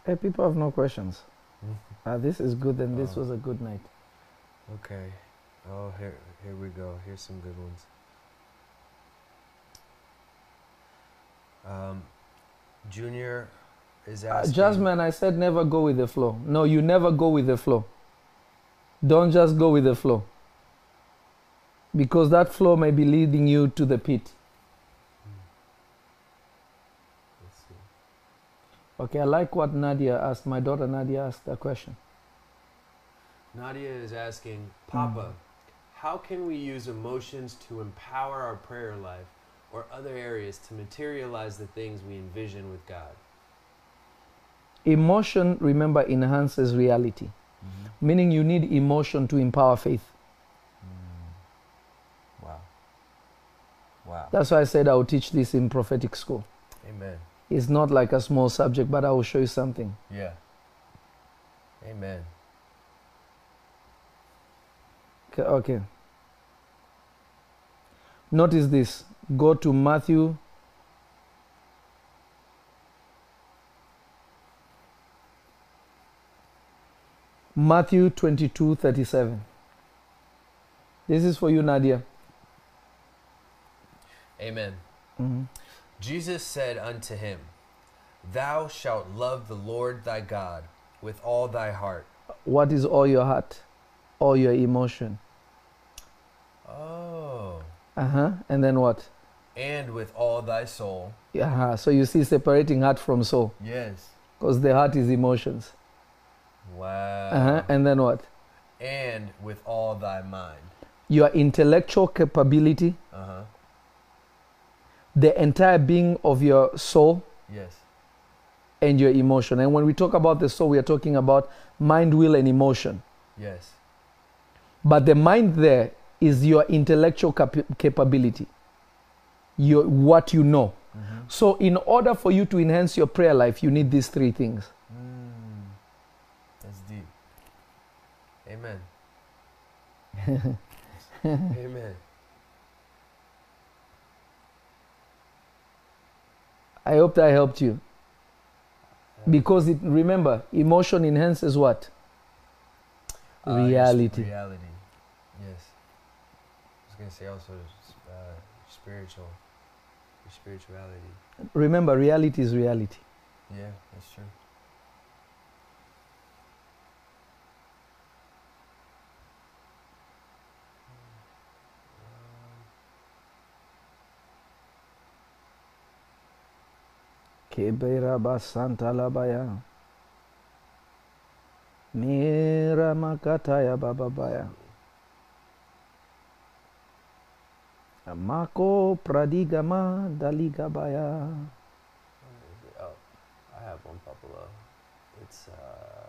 Hey, people have no questions. Uh, this is good, and this Oh. was a good night. Okay. Oh, here, here we go. Here's some good ones. Um, Junior is Uh, asking. Jasmine, I said never go with the flow. No, you never go with the flow. Don't just go with the flow. Because that flow may be leading you to the pit. Okay, I like what Nadia asked. My daughter Nadia asked a question. Nadia is asking, Papa, how can we use emotions to empower our prayer life or other areas to materialize the things we envision with God? Emotion, remember, enhances reality, mm-hmm. meaning you need emotion to empower faith. Mm. Wow. Wow. That's why I said I will teach this in prophetic school. Amen. It's not like a small subject, but I will show you something. Yeah. Amen. Okay. okay. Notice this. Go to Matthew. Matthew 22 37. This is for you, Nadia. Amen. Mhm. Jesus said unto him, Thou shalt love the Lord thy God with all thy heart. What is all your heart? All your emotion. Oh. Uh huh. And then what? And with all thy soul. Yeah. So you see, separating heart from soul, Yes. because the heart is emotions. Wow. Uh huh. And then what? And with all thy mind. Your intellectual capability, Uh huh. the entire being of your soul, Yes. and your emotion. And when we talk about the soul, we are talking about mind, will, and emotion. Yes. But the mind there is your intellectual cap- capability, your what you know. Mm-hmm. So, in order for you to enhance your prayer life, you need these three things. Mm. That's deep. Amen. Amen. I hope that helped you. Because it, remember, emotion enhances what? Uh, reality. reality. Yes. I was gonna say also uh, spiritual. Spirituality. Remember, reality is reality. Yeah, that's true. Kebera basanta labaya. Mira makataya bababaya. Mako pradigama daligabaya. Oh, I have one Papalo. It's uh,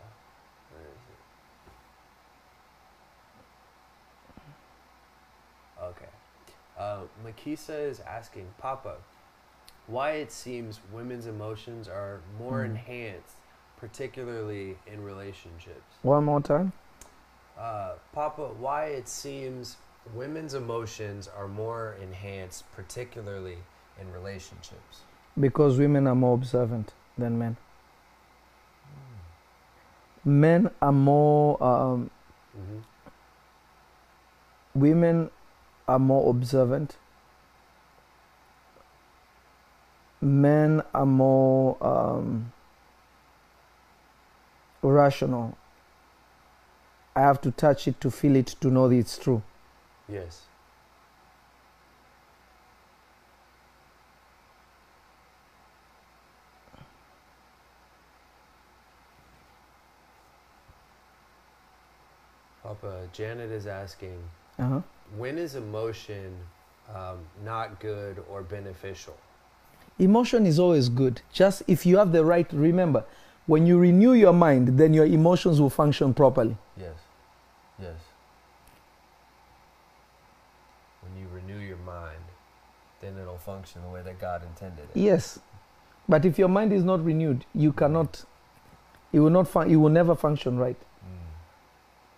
where is it? Okay. Uh, Makisa is asking Papa, why it seems women's emotions are more Hmm. enhanced, particularly in relationships. One more time. Uh, Papa, why it seems women's emotions are more enhanced, particularly in relationships. Because women are more observant than men. Men are more, um, hmm women are more observant. Men are more um, rational. I have to touch it to feel it to know that it's true. Yes. Papa, Janet is asking, Uh-huh. when is emotion um, not good or beneficial? Emotion is always good. Just if you have the right, remember, when you renew your mind, then your emotions will function properly. Yes. Yes. When you renew your mind, then it'll function the way that God intended it. Yes. But if your mind is not renewed, you cannot, it will not, fun- it will never function right. Mm.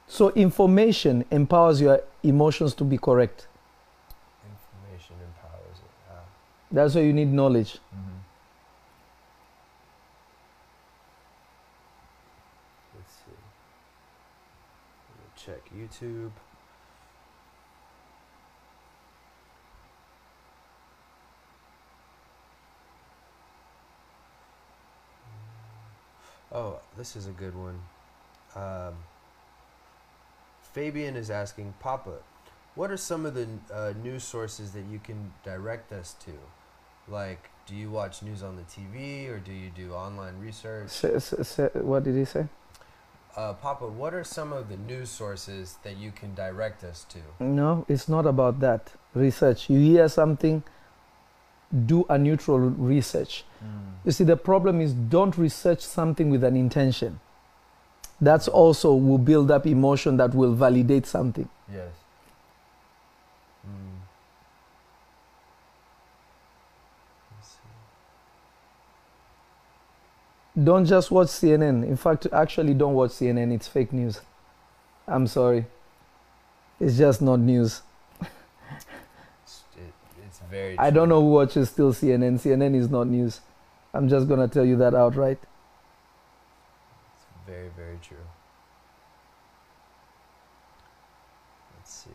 So information empowers your emotions to be correct. Information empowers it. Ah. That's why you need knowledge. Mm-hmm. Let's see. Check YouTube. Oh, this is a good one. Um, Fabian is asking, Papa, what are some of the uh, news sources that you can direct us to? Like, do you watch news on the TV or do you do online research? What did he say? Uh, Papa, what are some of the news sources that you can direct us to? No, it's not about that. Research. You hear something, do a neutral research. You see, the problem is don't research something with an intention. That's also will build up emotion that will validate something. Yes. Mm. Let's see. Don't just watch CNN. In fact, actually, don't watch CNN. It's fake news. I'm sorry. It's just not news. It's, it, it's very. I don't know who watches still CNN. CNN is not news. I'm just going to tell you that outright. It's very, very true. Let's see.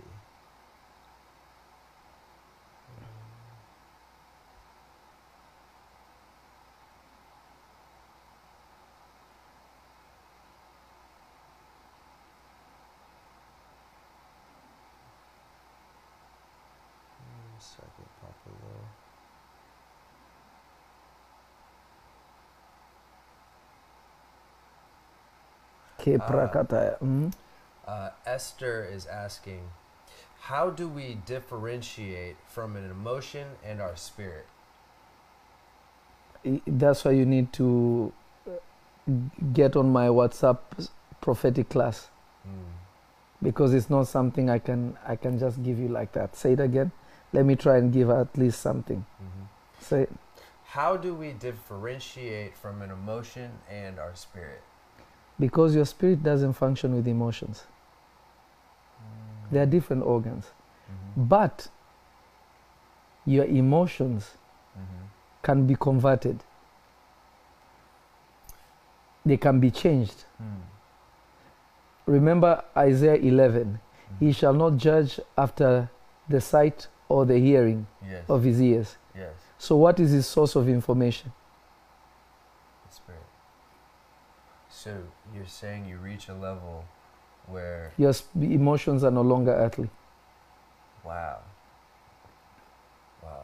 One second, Papa Lil. Ke prakataya. Uh, Esther is asking, how do we differentiate from an emotion and our spirit? That's why you need to uh, get on my WhatsApp prophetic class Mm. because it's not something I can I can just give you like that. Say it again. Let me try and give at least something. Mhm. Say How do we differentiate from an emotion and our spirit? Because your spirit doesn't function with emotions. They are different organs. Mhm. But your emotions Mhm. can be converted. They can be changed. Mm. Remember Isaiah 11. He Mhm. shall not judge after the sight or the hearing Yes. of his ears. Yes. So, what is his source of information? The spirit. So you're saying you reach a level where Your sp- emotions are no longer earthly. wow. Wow.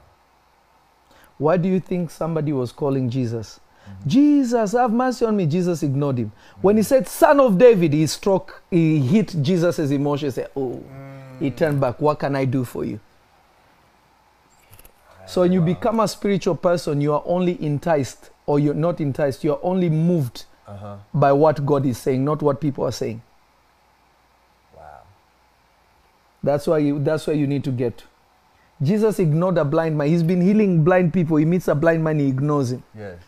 Why do you think somebody was calling Jesus? Mhm. Jesus, have mercy on me. Jesus ignored him. When he said, Son of David, he struck, he hit Jesus' emotion. He said, Oh, he Mm. turned back. What can I do for you? So when you become a spiritual person, you are only enticed, or you're not enticed, you're only moved Uh-huh. by what God is saying, not what people are saying. Wow. That's why you that's where you need to get. Jesus ignored a blind man. He's been healing blind people. He meets a blind man, he ignores him. Yes.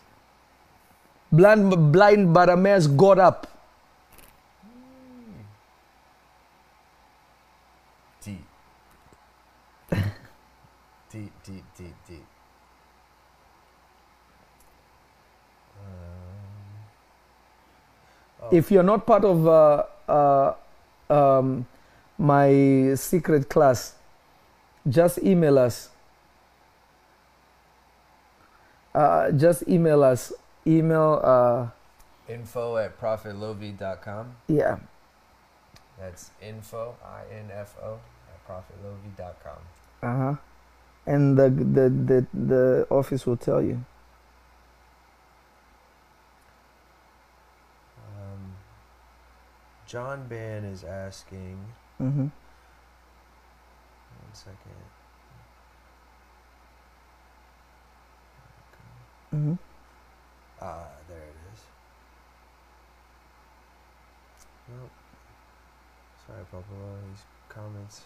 Blind blind Bartimaeus got up. Deep. deep, deep, deep, deep. Um, oh, If you're not part of uh, uh, um, my secret class, just email us. Uh, just email us. Email, uh, info at prophetlovy.com. yeah, That's info, I-N-F-O, at prophetlovy.com. uh huh. And the, the the the office will tell you. John Ban is asking, Mm-hmm. one second. Mm-hmm. Ah, there it is. Nope. Sorry, Papa. These comments.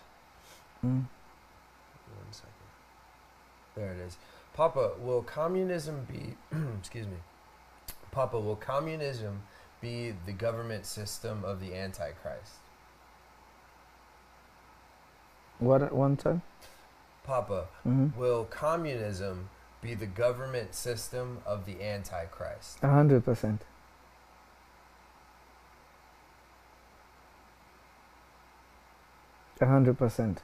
Mm. One second. There it is. Papa, will communism be, excuse me, Papa, will communism be the government system of the Antichrist? What at one time? Papa, Mm-hmm. will communism be the government system of the Antichrist? A hundred percent. A hundred percent.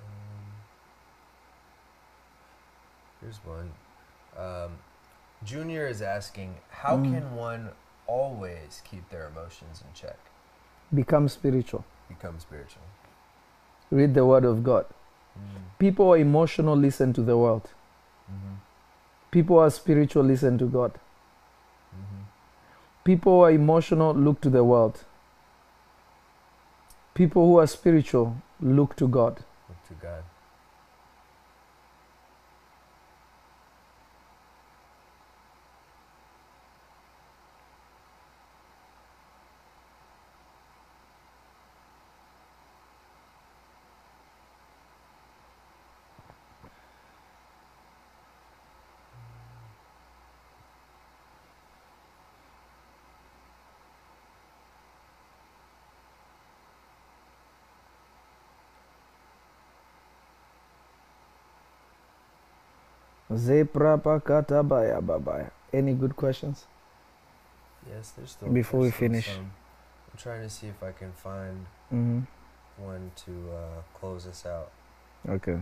Um, here's one. Um, Junior is asking, how Mm. can one always keep their emotions in check? Become spiritual. Become spiritual. Read the Word of God. People are emotional listen to the world. Mm-hmm. People are spiritual listen to God. Mm-hmm. People are emotional look to the world. People who are spiritual look to God. Look to God. Any good questions? Yes, there's still. Before we finish. some. I'm trying to see if I can find hmm one to uh, close us out. Okay.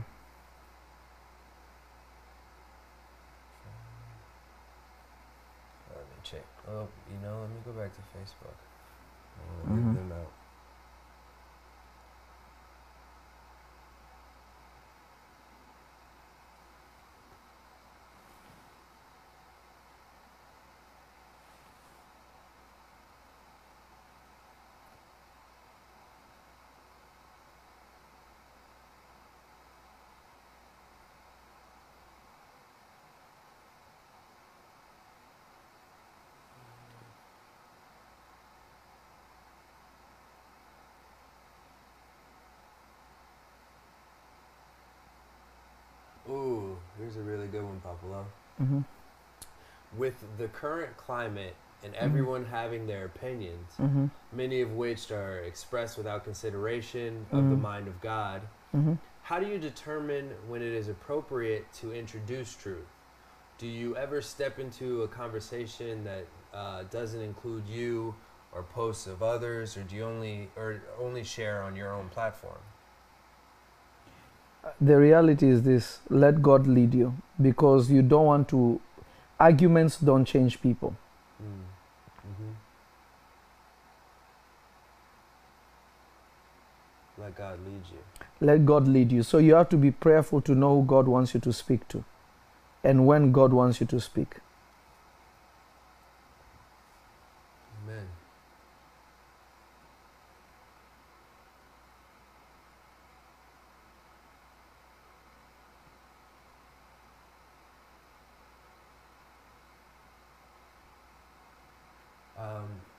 Let me check. Oh, you know, let me go back to Facebook. I'm gonna Mhm. them out. Ooh, here's a really good one, Papalo. hmm With the current climate and Mhm. everyone having their opinions, hmm many of which are expressed without consideration of the Mhm. mind of God, hmm how do you determine when it is appropriate to introduce truth? Do you ever step into a conversation that uh, doesn't include you or posts of others, or do you only or only share on your own platform? The reality is this let God lead you because you don't want to, arguments don't change people. Mm. hmm Let God lead you. Let God lead you. So you have to be prayerful to know who God wants you to speak to and when God wants you to speak. Amen.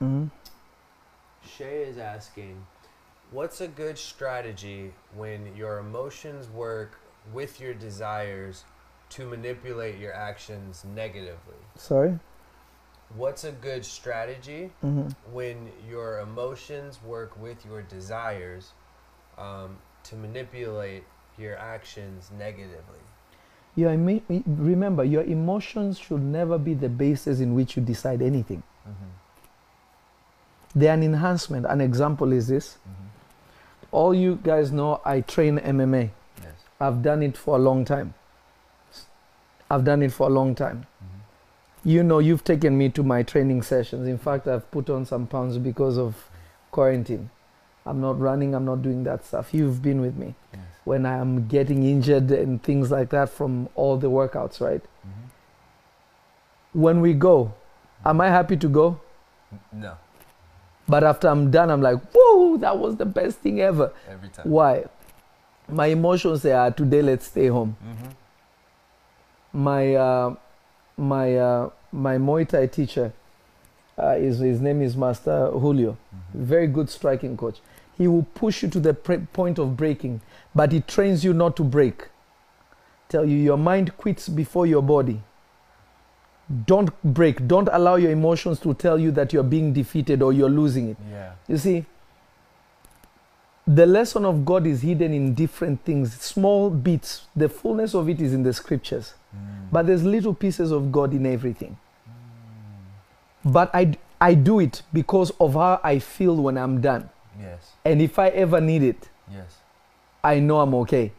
Um, hmm Shay is asking, what's a good strategy when your emotions work with your desires to manipulate your actions negatively? Sorry? What's a good strategy hmm when your emotions work with your desires um, to manipulate your actions negatively? Your emo- remember, your emotions should never be the basis in which you decide anything. Mm-hmm. They're an enhancement. An example is this. Mm-hmm. All you guys know, I train MMA. Yes. I've done it for a long time. I've done it for a long time. Mm-hmm. You know, you've taken me to my training sessions. In fact, I've put on some pounds because of quarantine. I'm not running, I'm not doing that stuff. You've been with me Yes. when I'm getting injured and things like that from all the workouts, right? Mm-hmm. When we go, am I happy to go? No, But after I'm done, I'm like, whoa, that was the best thing ever. every time. Why? My emotions say, ah, today let's stay home. Mm-hmm. My uh, my uh, my Muay Thai teacher, uh, is his name is Master Julio. Very good striking coach. He will push you to the pre- point of breaking, but he trains you not to break. Tell you your mind quits before your body. Don't break. Don't allow your emotions to tell you that you're being defeated or you're losing it. Yeah. You see, the lesson of God is hidden in different things, small bits. The fullness of it is in the scriptures. Mm. But there's little pieces of God in everything. Mm. But I, I do it because of how I feel when I'm done. Yes. And if I ever need it, Yes. I know I'm okay.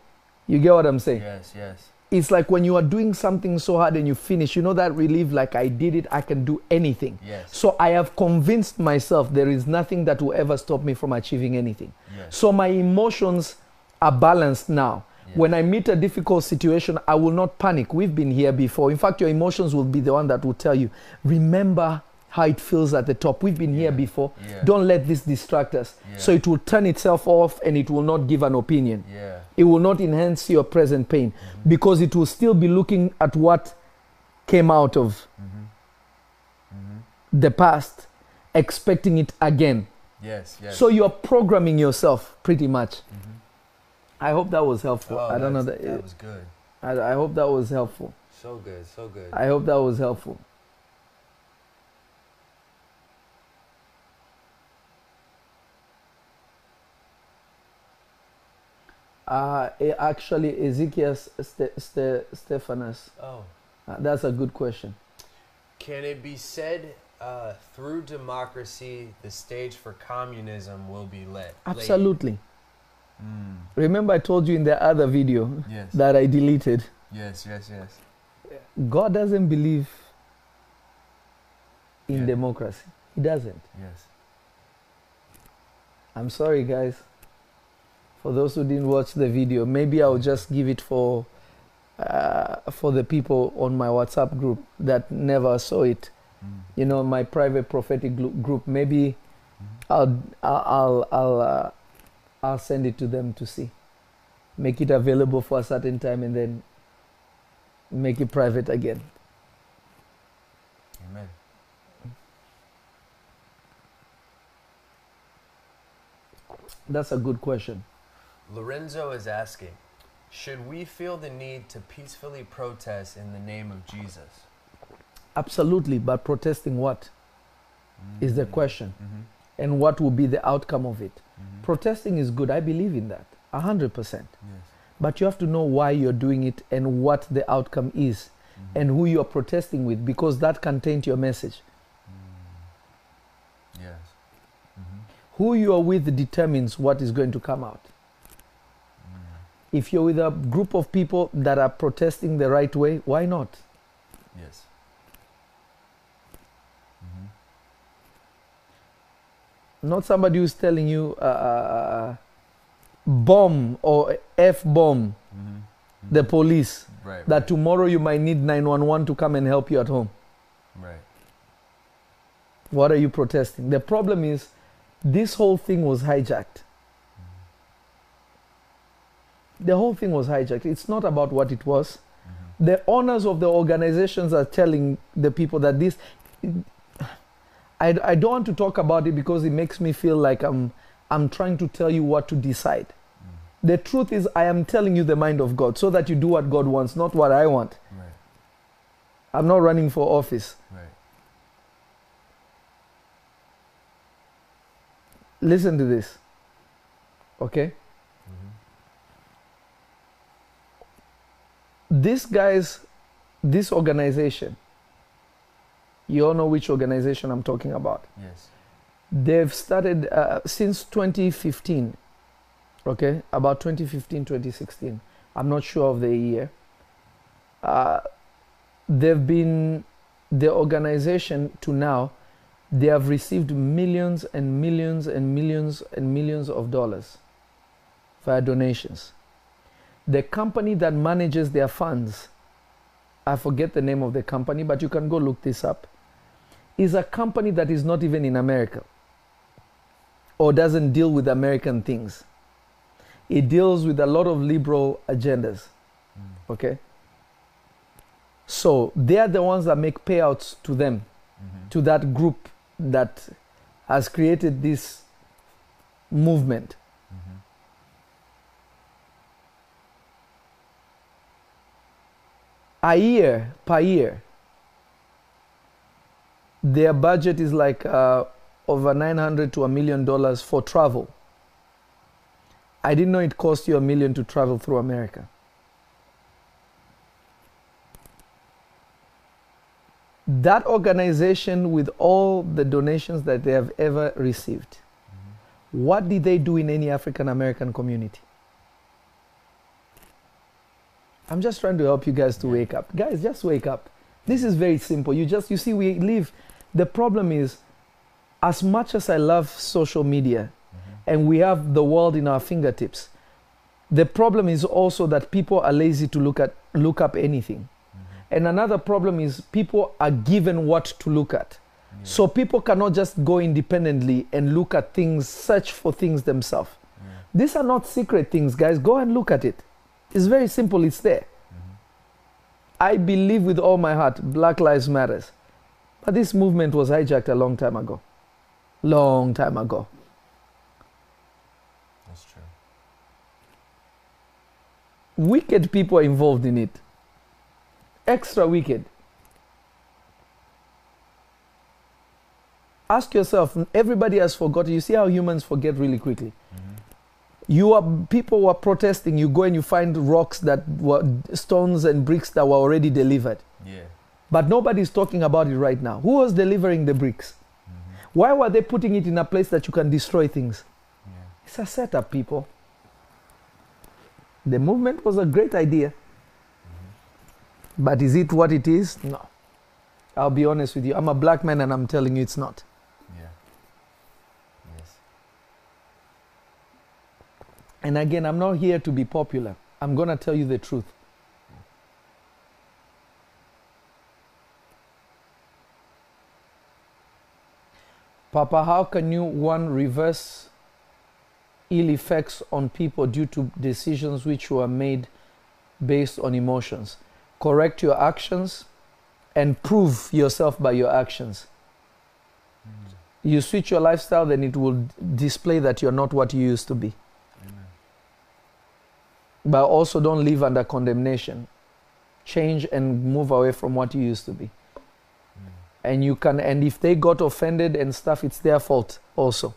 You get what I'm saying? Yes. Yes. It's like when you are doing something so hard and you finish, you know that relief, like I did it, I can do anything. Yes. So I have convinced myself there is nothing that will ever stop me from achieving anything. Yes. So my emotions are balanced now. Yes. When I meet a difficult situation, I will not panic. We've been here before. In fact, your emotions will be the one that will tell you, remember how it feels at the top. We've been here before. Yeah. Don't let this distract us. Yeah. So it will turn itself off and it will not give an opinion. Yeah. It will not enhance your present pain Mm-hmm. because it will still be looking at what came out of Mm-hmm. the past, expecting it again. Yes. Yes. So you're programming yourself pretty much. Mhm. I hope that was helpful. Oh, I don't know that. That was good. I, I hope that was helpful. So good. So good. I hope that was helpful. Uh, eh, actually, Ezekiel Ste- Ste- Stephanus. oh. Uh, that's a good question. Can it be said uh, through democracy, the stage for communism will be lit? Absolutely. Mm. Remember, I told you in the other video Yes. that I deleted. yes. Yes. Yes. God doesn't believe in Yeah. democracy. He doesn't. Yes. I'm sorry, guys. For those who didn't watch the video, maybe I'll just give it for uh, for the people on my WhatsApp group that never saw it. Mm. You know, my private prophetic group. Maybe. I'll I'll I'll I'll, uh, I'll send it to them to see. Make it available for a certain time and then make it private again. Amen. That's a good question. Lorenzo is asking, should we feel the need to peacefully protest in the name of Jesus? Absolutely, but protesting what is the question, Mm-hmm. and what will be the outcome of it? Mm-hmm. Protesting is good. I believe in that. A hundred percent. yes. But you have to know why you're doing it and what the outcome is Mm-hmm. and who you're protesting with because that can taint your message. Mm. Yes. Mm-hmm. Who you are with determines what is going to come out. If you're with a group of people that are protesting the right way, why not? Yes. Mm-hmm. Not somebody who's telling you uh, uh, bomb or F bomb Mm-hmm. the police right. that right. tomorrow you might need 911 to come and help you at home. Right. What are you protesting? The problem is this whole thing was hijacked. The whole thing was hijacked. It's not about what it was. Mm-hmm. The owners of the organizations are telling the people that this. I, I don't want to talk about it because it makes me feel like I'm, I'm trying to tell you what to decide. Mm. The truth is, I am telling you the mind of God so that you do what God wants, not what I want. Right. I'm not running for office. Right. Listen to this. Okay? Mm-hmm. These guys, this organization, you all know which organization I'm talking about. Yes. They've started uh, since 2015. Okay? About 2015, 2016. I'm not sure of the year. Uh, they've been, the organization to now, they have received millions and millions and millions and millions of dollars via donations. The company that manages their funds, I forget the name of the company, but you can go look this up, is a company that is not even in America or doesn't deal with American things. It deals with a lot of liberal agendas. Mm. Okay? So they are the ones that make payouts to them, Mm-hmm. to that group that has created this movement. Mm-hmm. A year per year, their budget is like uh, over 900 to a million dollars for travel. I didn't know it cost you a million to travel through America. That organization, with all the donations that they have ever received, Mm-hmm. what did they do in any African American community? I'm just trying to help you guys to wake up. Guys, just wake up. This is very simple. You just, you see, we live. The problem is, as much as I love social media Mm-hmm. and we have the world in our fingertips, The problem is also that people are lazy to look at look up anything. And another problem is people are given what to look at. Yeah. So people cannot just go independently and look at things, search for things themselves. Yeah. These are not secret things, guys. Go and look at it. It's very simple, it's there. Mm-hmm. I believe with all my heart Black Lives Matters. But this movement was hijacked a long time ago. Long time ago. That's true. Wicked people are involved in it. Extra wicked. Ask yourself, everybody has forgotten. You see how humans forget really quickly. Mm-hmm. You are people were protesting. You go and you find rocks that were stones and bricks that were already delivered. Yeah. But nobody's talking about it right now. Who was delivering the bricks? Mm-hmm. Why were they putting it in a place that you can destroy things? Yeah. It's a setup, people. The movement was a great idea. Mm-hmm. But is it what it is? No. I'll be honest with you. I'm a black man and I'm telling you it's not. Yeah. Yes. And again, I'm not here to be popular. I'm going to tell you the truth. Papa, how can you, one, reverse ill effects on people due to decisions which were made based on emotions? Correct your actions and prove yourself by your actions. Mm. You switch your lifestyle, then it will display that you're not what you used to be. But also don't live under condemnation. Change and move away from what you used to be. Hmm. And you can and if they got offended and stuff, it's their fault also.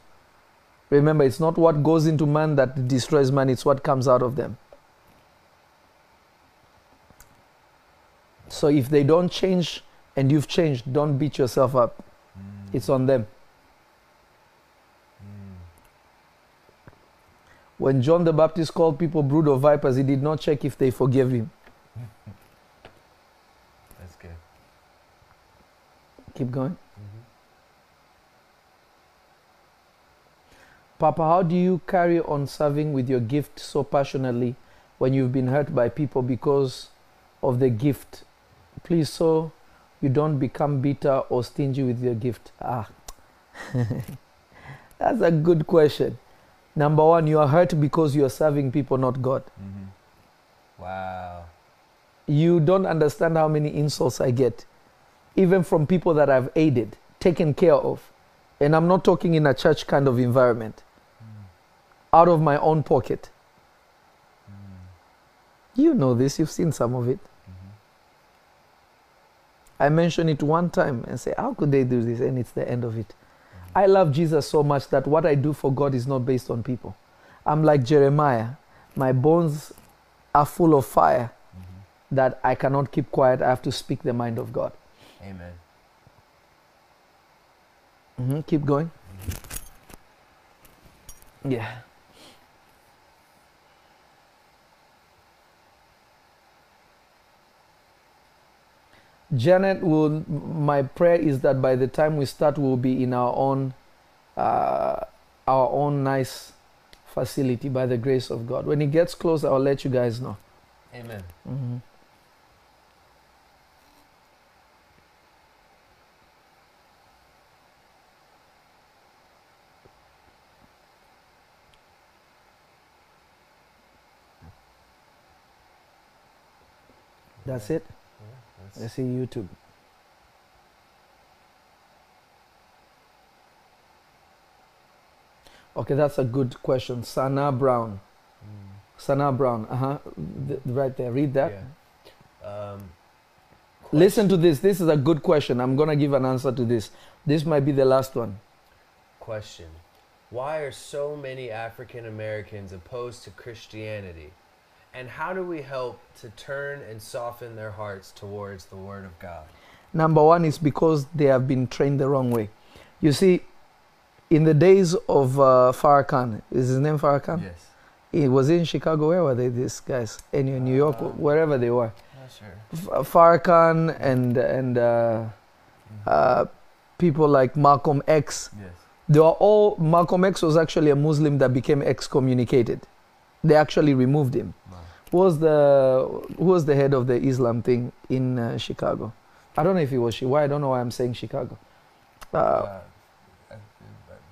Remember, it's not what goes into man that destroys man, it's what comes out of them. So if they don't change and you've changed, don't beat yourself up. Hmm. It's on them. When John the Baptist called people brood of vipers, he did not check if they forgave him. That's good. Keep going. Papa, how do you carry on serving with your gift so passionately when you've been hurt by people because of the gift? Please, so you don't become bitter or stingy with your gift. Ah, that's a good question. Number one, you are hurt because you are serving people, not God. Mm-hmm. Wow. You don't understand how many insults I get, even from people that I've aided, taken care of. And I'm not talking in a church kind of environment, mm. out of my own pocket. Mm. You know this, you've seen some of it. Mm-hmm. I mention it one time and say, How could they do this? And it's the end of it. I love Jesus so much that what I do for God is not based on people. I'm like Jeremiah. My bones are full of fire that I cannot keep quiet. I have to speak the mind of God. Amen. Mhm, Keep going. Yeah. Janet will. My prayer is that by the time we start, we'll be in our own, uh, our own nice facility by the grace of God. When it gets close, I'll let you guys know. Amen. That's it. Let's see YouTube. Okay, that's a good question. Sana Brown. Sana Brown. Uh huh. Th- right there. Read that. Yeah. Um, Listen to this. This is a good question. I'm going to give an answer to this. This might be the last one. Question Why are so many African Americans opposed to Christianity? And how do we help to turn and soften their hearts towards the Word of God? Number one is because they have been trained the wrong way. You see, in the days of uh, Farrakhan, is his name Farrakhan? Yes. He was in Chicago. Where were they, these guys? Anyway, New York, Uh, wherever they were. Not sure. F- Farrakhan and and uh, uh, people like Malcolm X. Yes. They were all Malcolm X was actually a Muslim that became excommunicated. They actually removed him. Who was the who was the head of the Islam thing in uh, Chicago? I don't know if it was she. Why I don't know why I'm saying Chicago. Uh, Uh, uh,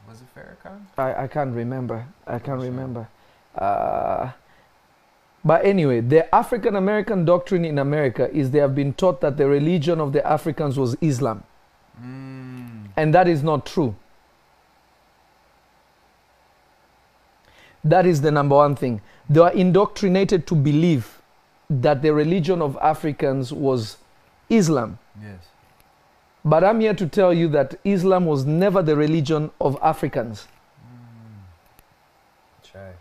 was it Farrakhan? I, I can't remember. I can't Sure. remember. Uh, but anyway, the African American doctrine in America is they have been taught that the religion of the Africans was Islam, Mm. and that is not true. That is the number one thing. They are indoctrinated to believe that the religion of Africans was Islam. Yes. But I'm here to tell you that Islam was never the religion of Africans. Mm. Try.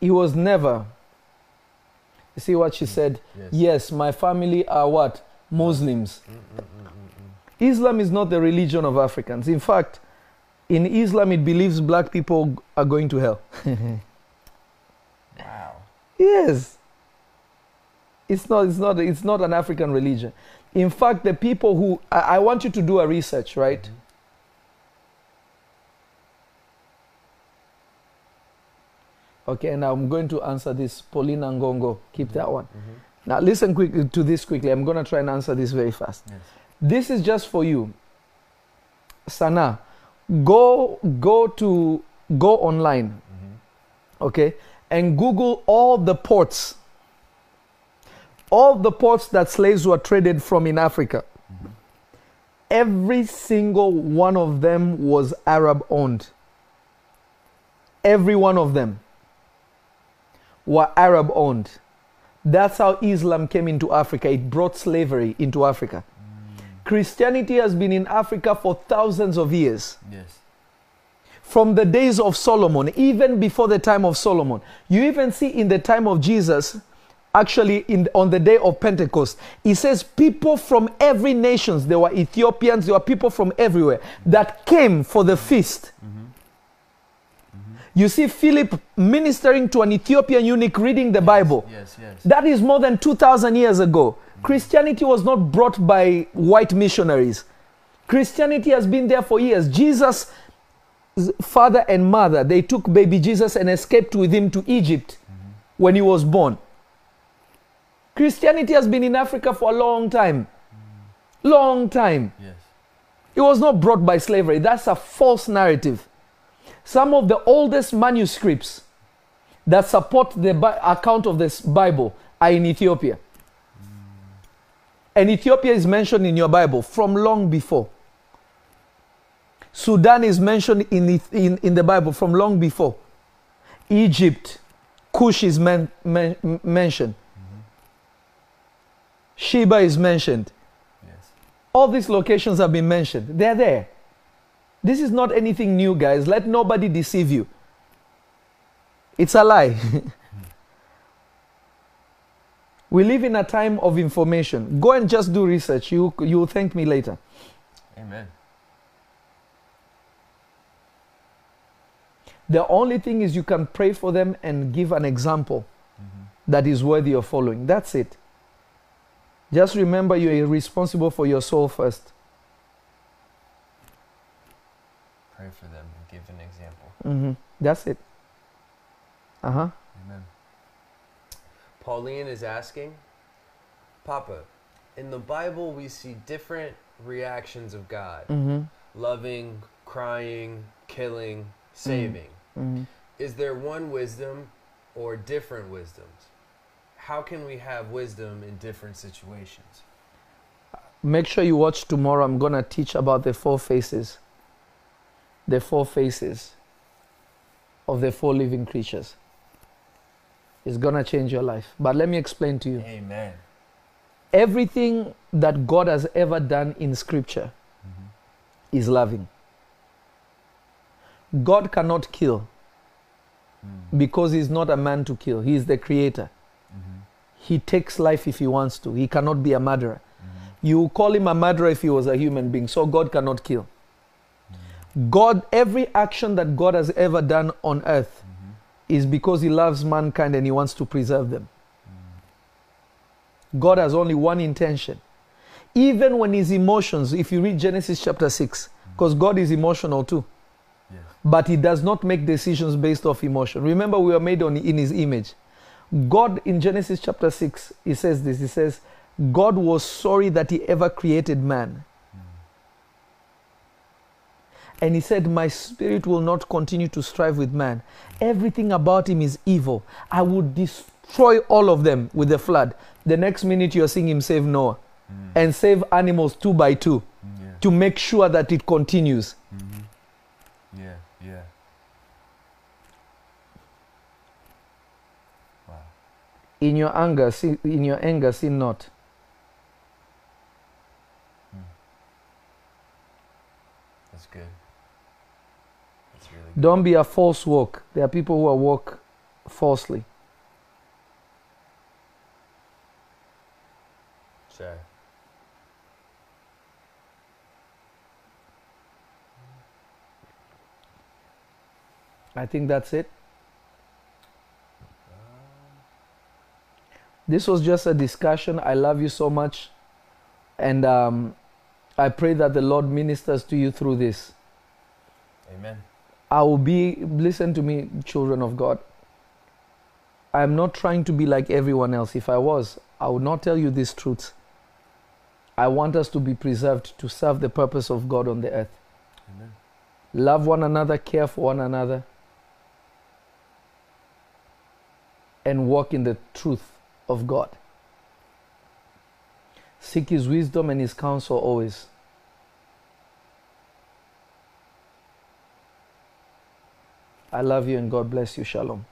It was never. You see what she said? Yes. Yes, my family are what? Muslims. Mm, mm, mm, mm, mm. Islam is not the religion of Africans. In fact, in Islam, it believes black people are going to hell. Wow. yes. It's not, it's, not, it's not an African religion. In fact, the people who. I, I want you to do a research, right? Mhm. Okay, and I'm going to answer this. Paulina Ngongo, keep that one. Mhm. Now, listen quickly to this quickly. I'm going to try and answer this very fast. Yes. This is just for you. Sana, go go to go online, Mhm. okay, and Google all the ports. All the ports that slaves were traded from in Africa. Mhm. Every single one of them was Arab owned. Every one of them were Arab owned. That's how Islam came into Africa. It brought slavery into Africa. Christianity has been in Africa for thousands of years. Yes. From the days of Solomon, even before the time of Solomon. You even see in the time of Jesus, actually in, on the day of Pentecost, he says people from every nations, there were Ethiopians, there were people from everywhere that came for the feast. Mm-hmm. You see Philip ministering to an Ethiopian eunuch reading the Bible. Yes. Yes. That is more than 2,000 years ago. Christianity was not brought by white missionaries. Christianity has been there for years. Jesus' father and mother, they took baby Jesus and escaped with him to Egypt when he was born. Christianity has been in Africa for a long time. Long time. yes. It was not brought by slavery. That's a false narrative. Some of the oldest manuscripts that support the account of this Bible are in Ethiopia. And Ethiopia is mentioned in your Bible from long before. Sudan is mentioned in, in, in the Bible from long before. Egypt, Cush is men, men, mentioned. Mm-hmm. Sheba is mentioned. Yes. All these locations have been mentioned. They're there. This is not anything new, guys. Let nobody deceive you. It's a lie. we live in a time of information. Go and just do research. You you will thank me later. Amen. The only thing is you can pray for them and give an example that is worthy of following. That's it. Just remember you're responsible for your soul first. Pray for them and give an example. hmm That's it. Uh huh. Pauline is asking, Papa, in the Bible we see different reactions of God hmm loving, crying, killing, saving. hmm Is there one wisdom or different wisdoms? How can we have wisdom in different situations? Make sure you watch tomorrow. I'm going to teach about the four faces. The four faces of the four living creatures. It's going to change your life. But let me explain to you. Amen. Everything that God has ever done in Scripture mm-hmm. is loving. God cannot kill mm. because He's not a man to kill, He is the creator. Mm-hmm. He takes life if He wants to, He cannot be a murderer. Mm-hmm. You call Him a murderer if He was a human being, so God cannot kill. Mm. God, every action that God has ever done on earth mm. Is because He loves mankind and He wants to preserve them. God has only one intention. Even when His emotions, if you read Genesis chapter 6, because God is emotional too. Yes. but he does not make decisions based off emotion. Remember, we are made on, in his image. God, in Genesis chapter 6, he says this He says, God was sorry that he ever created man. And he said, My spirit will not continue to strive with man. Everything about him is evil. I would destroy all of them with the flood. The next minute, you're seeing him save Noah Mm. and save animals two by two Yeah. to make sure that it continues. Mhm. Yeah. Yeah. Wow. In your anger, sin, in your anger, sin not. That's good. That's really good. Don't be a false walk. There are people who are walk falsely. Sure. I think that's it. This was just a discussion. I love you so much. And um, I pray that the Lord ministers to you through this. Amen. I will be, listen to me, children of God. I am not trying to be like everyone else. If I was, I would not tell you these truths. I want us to be preserved to serve the purpose of God on the earth. Amen. Love one another, care for one another, and walk in the truth of God. Seek His wisdom and His counsel always. I love you and God bless you. Shalom.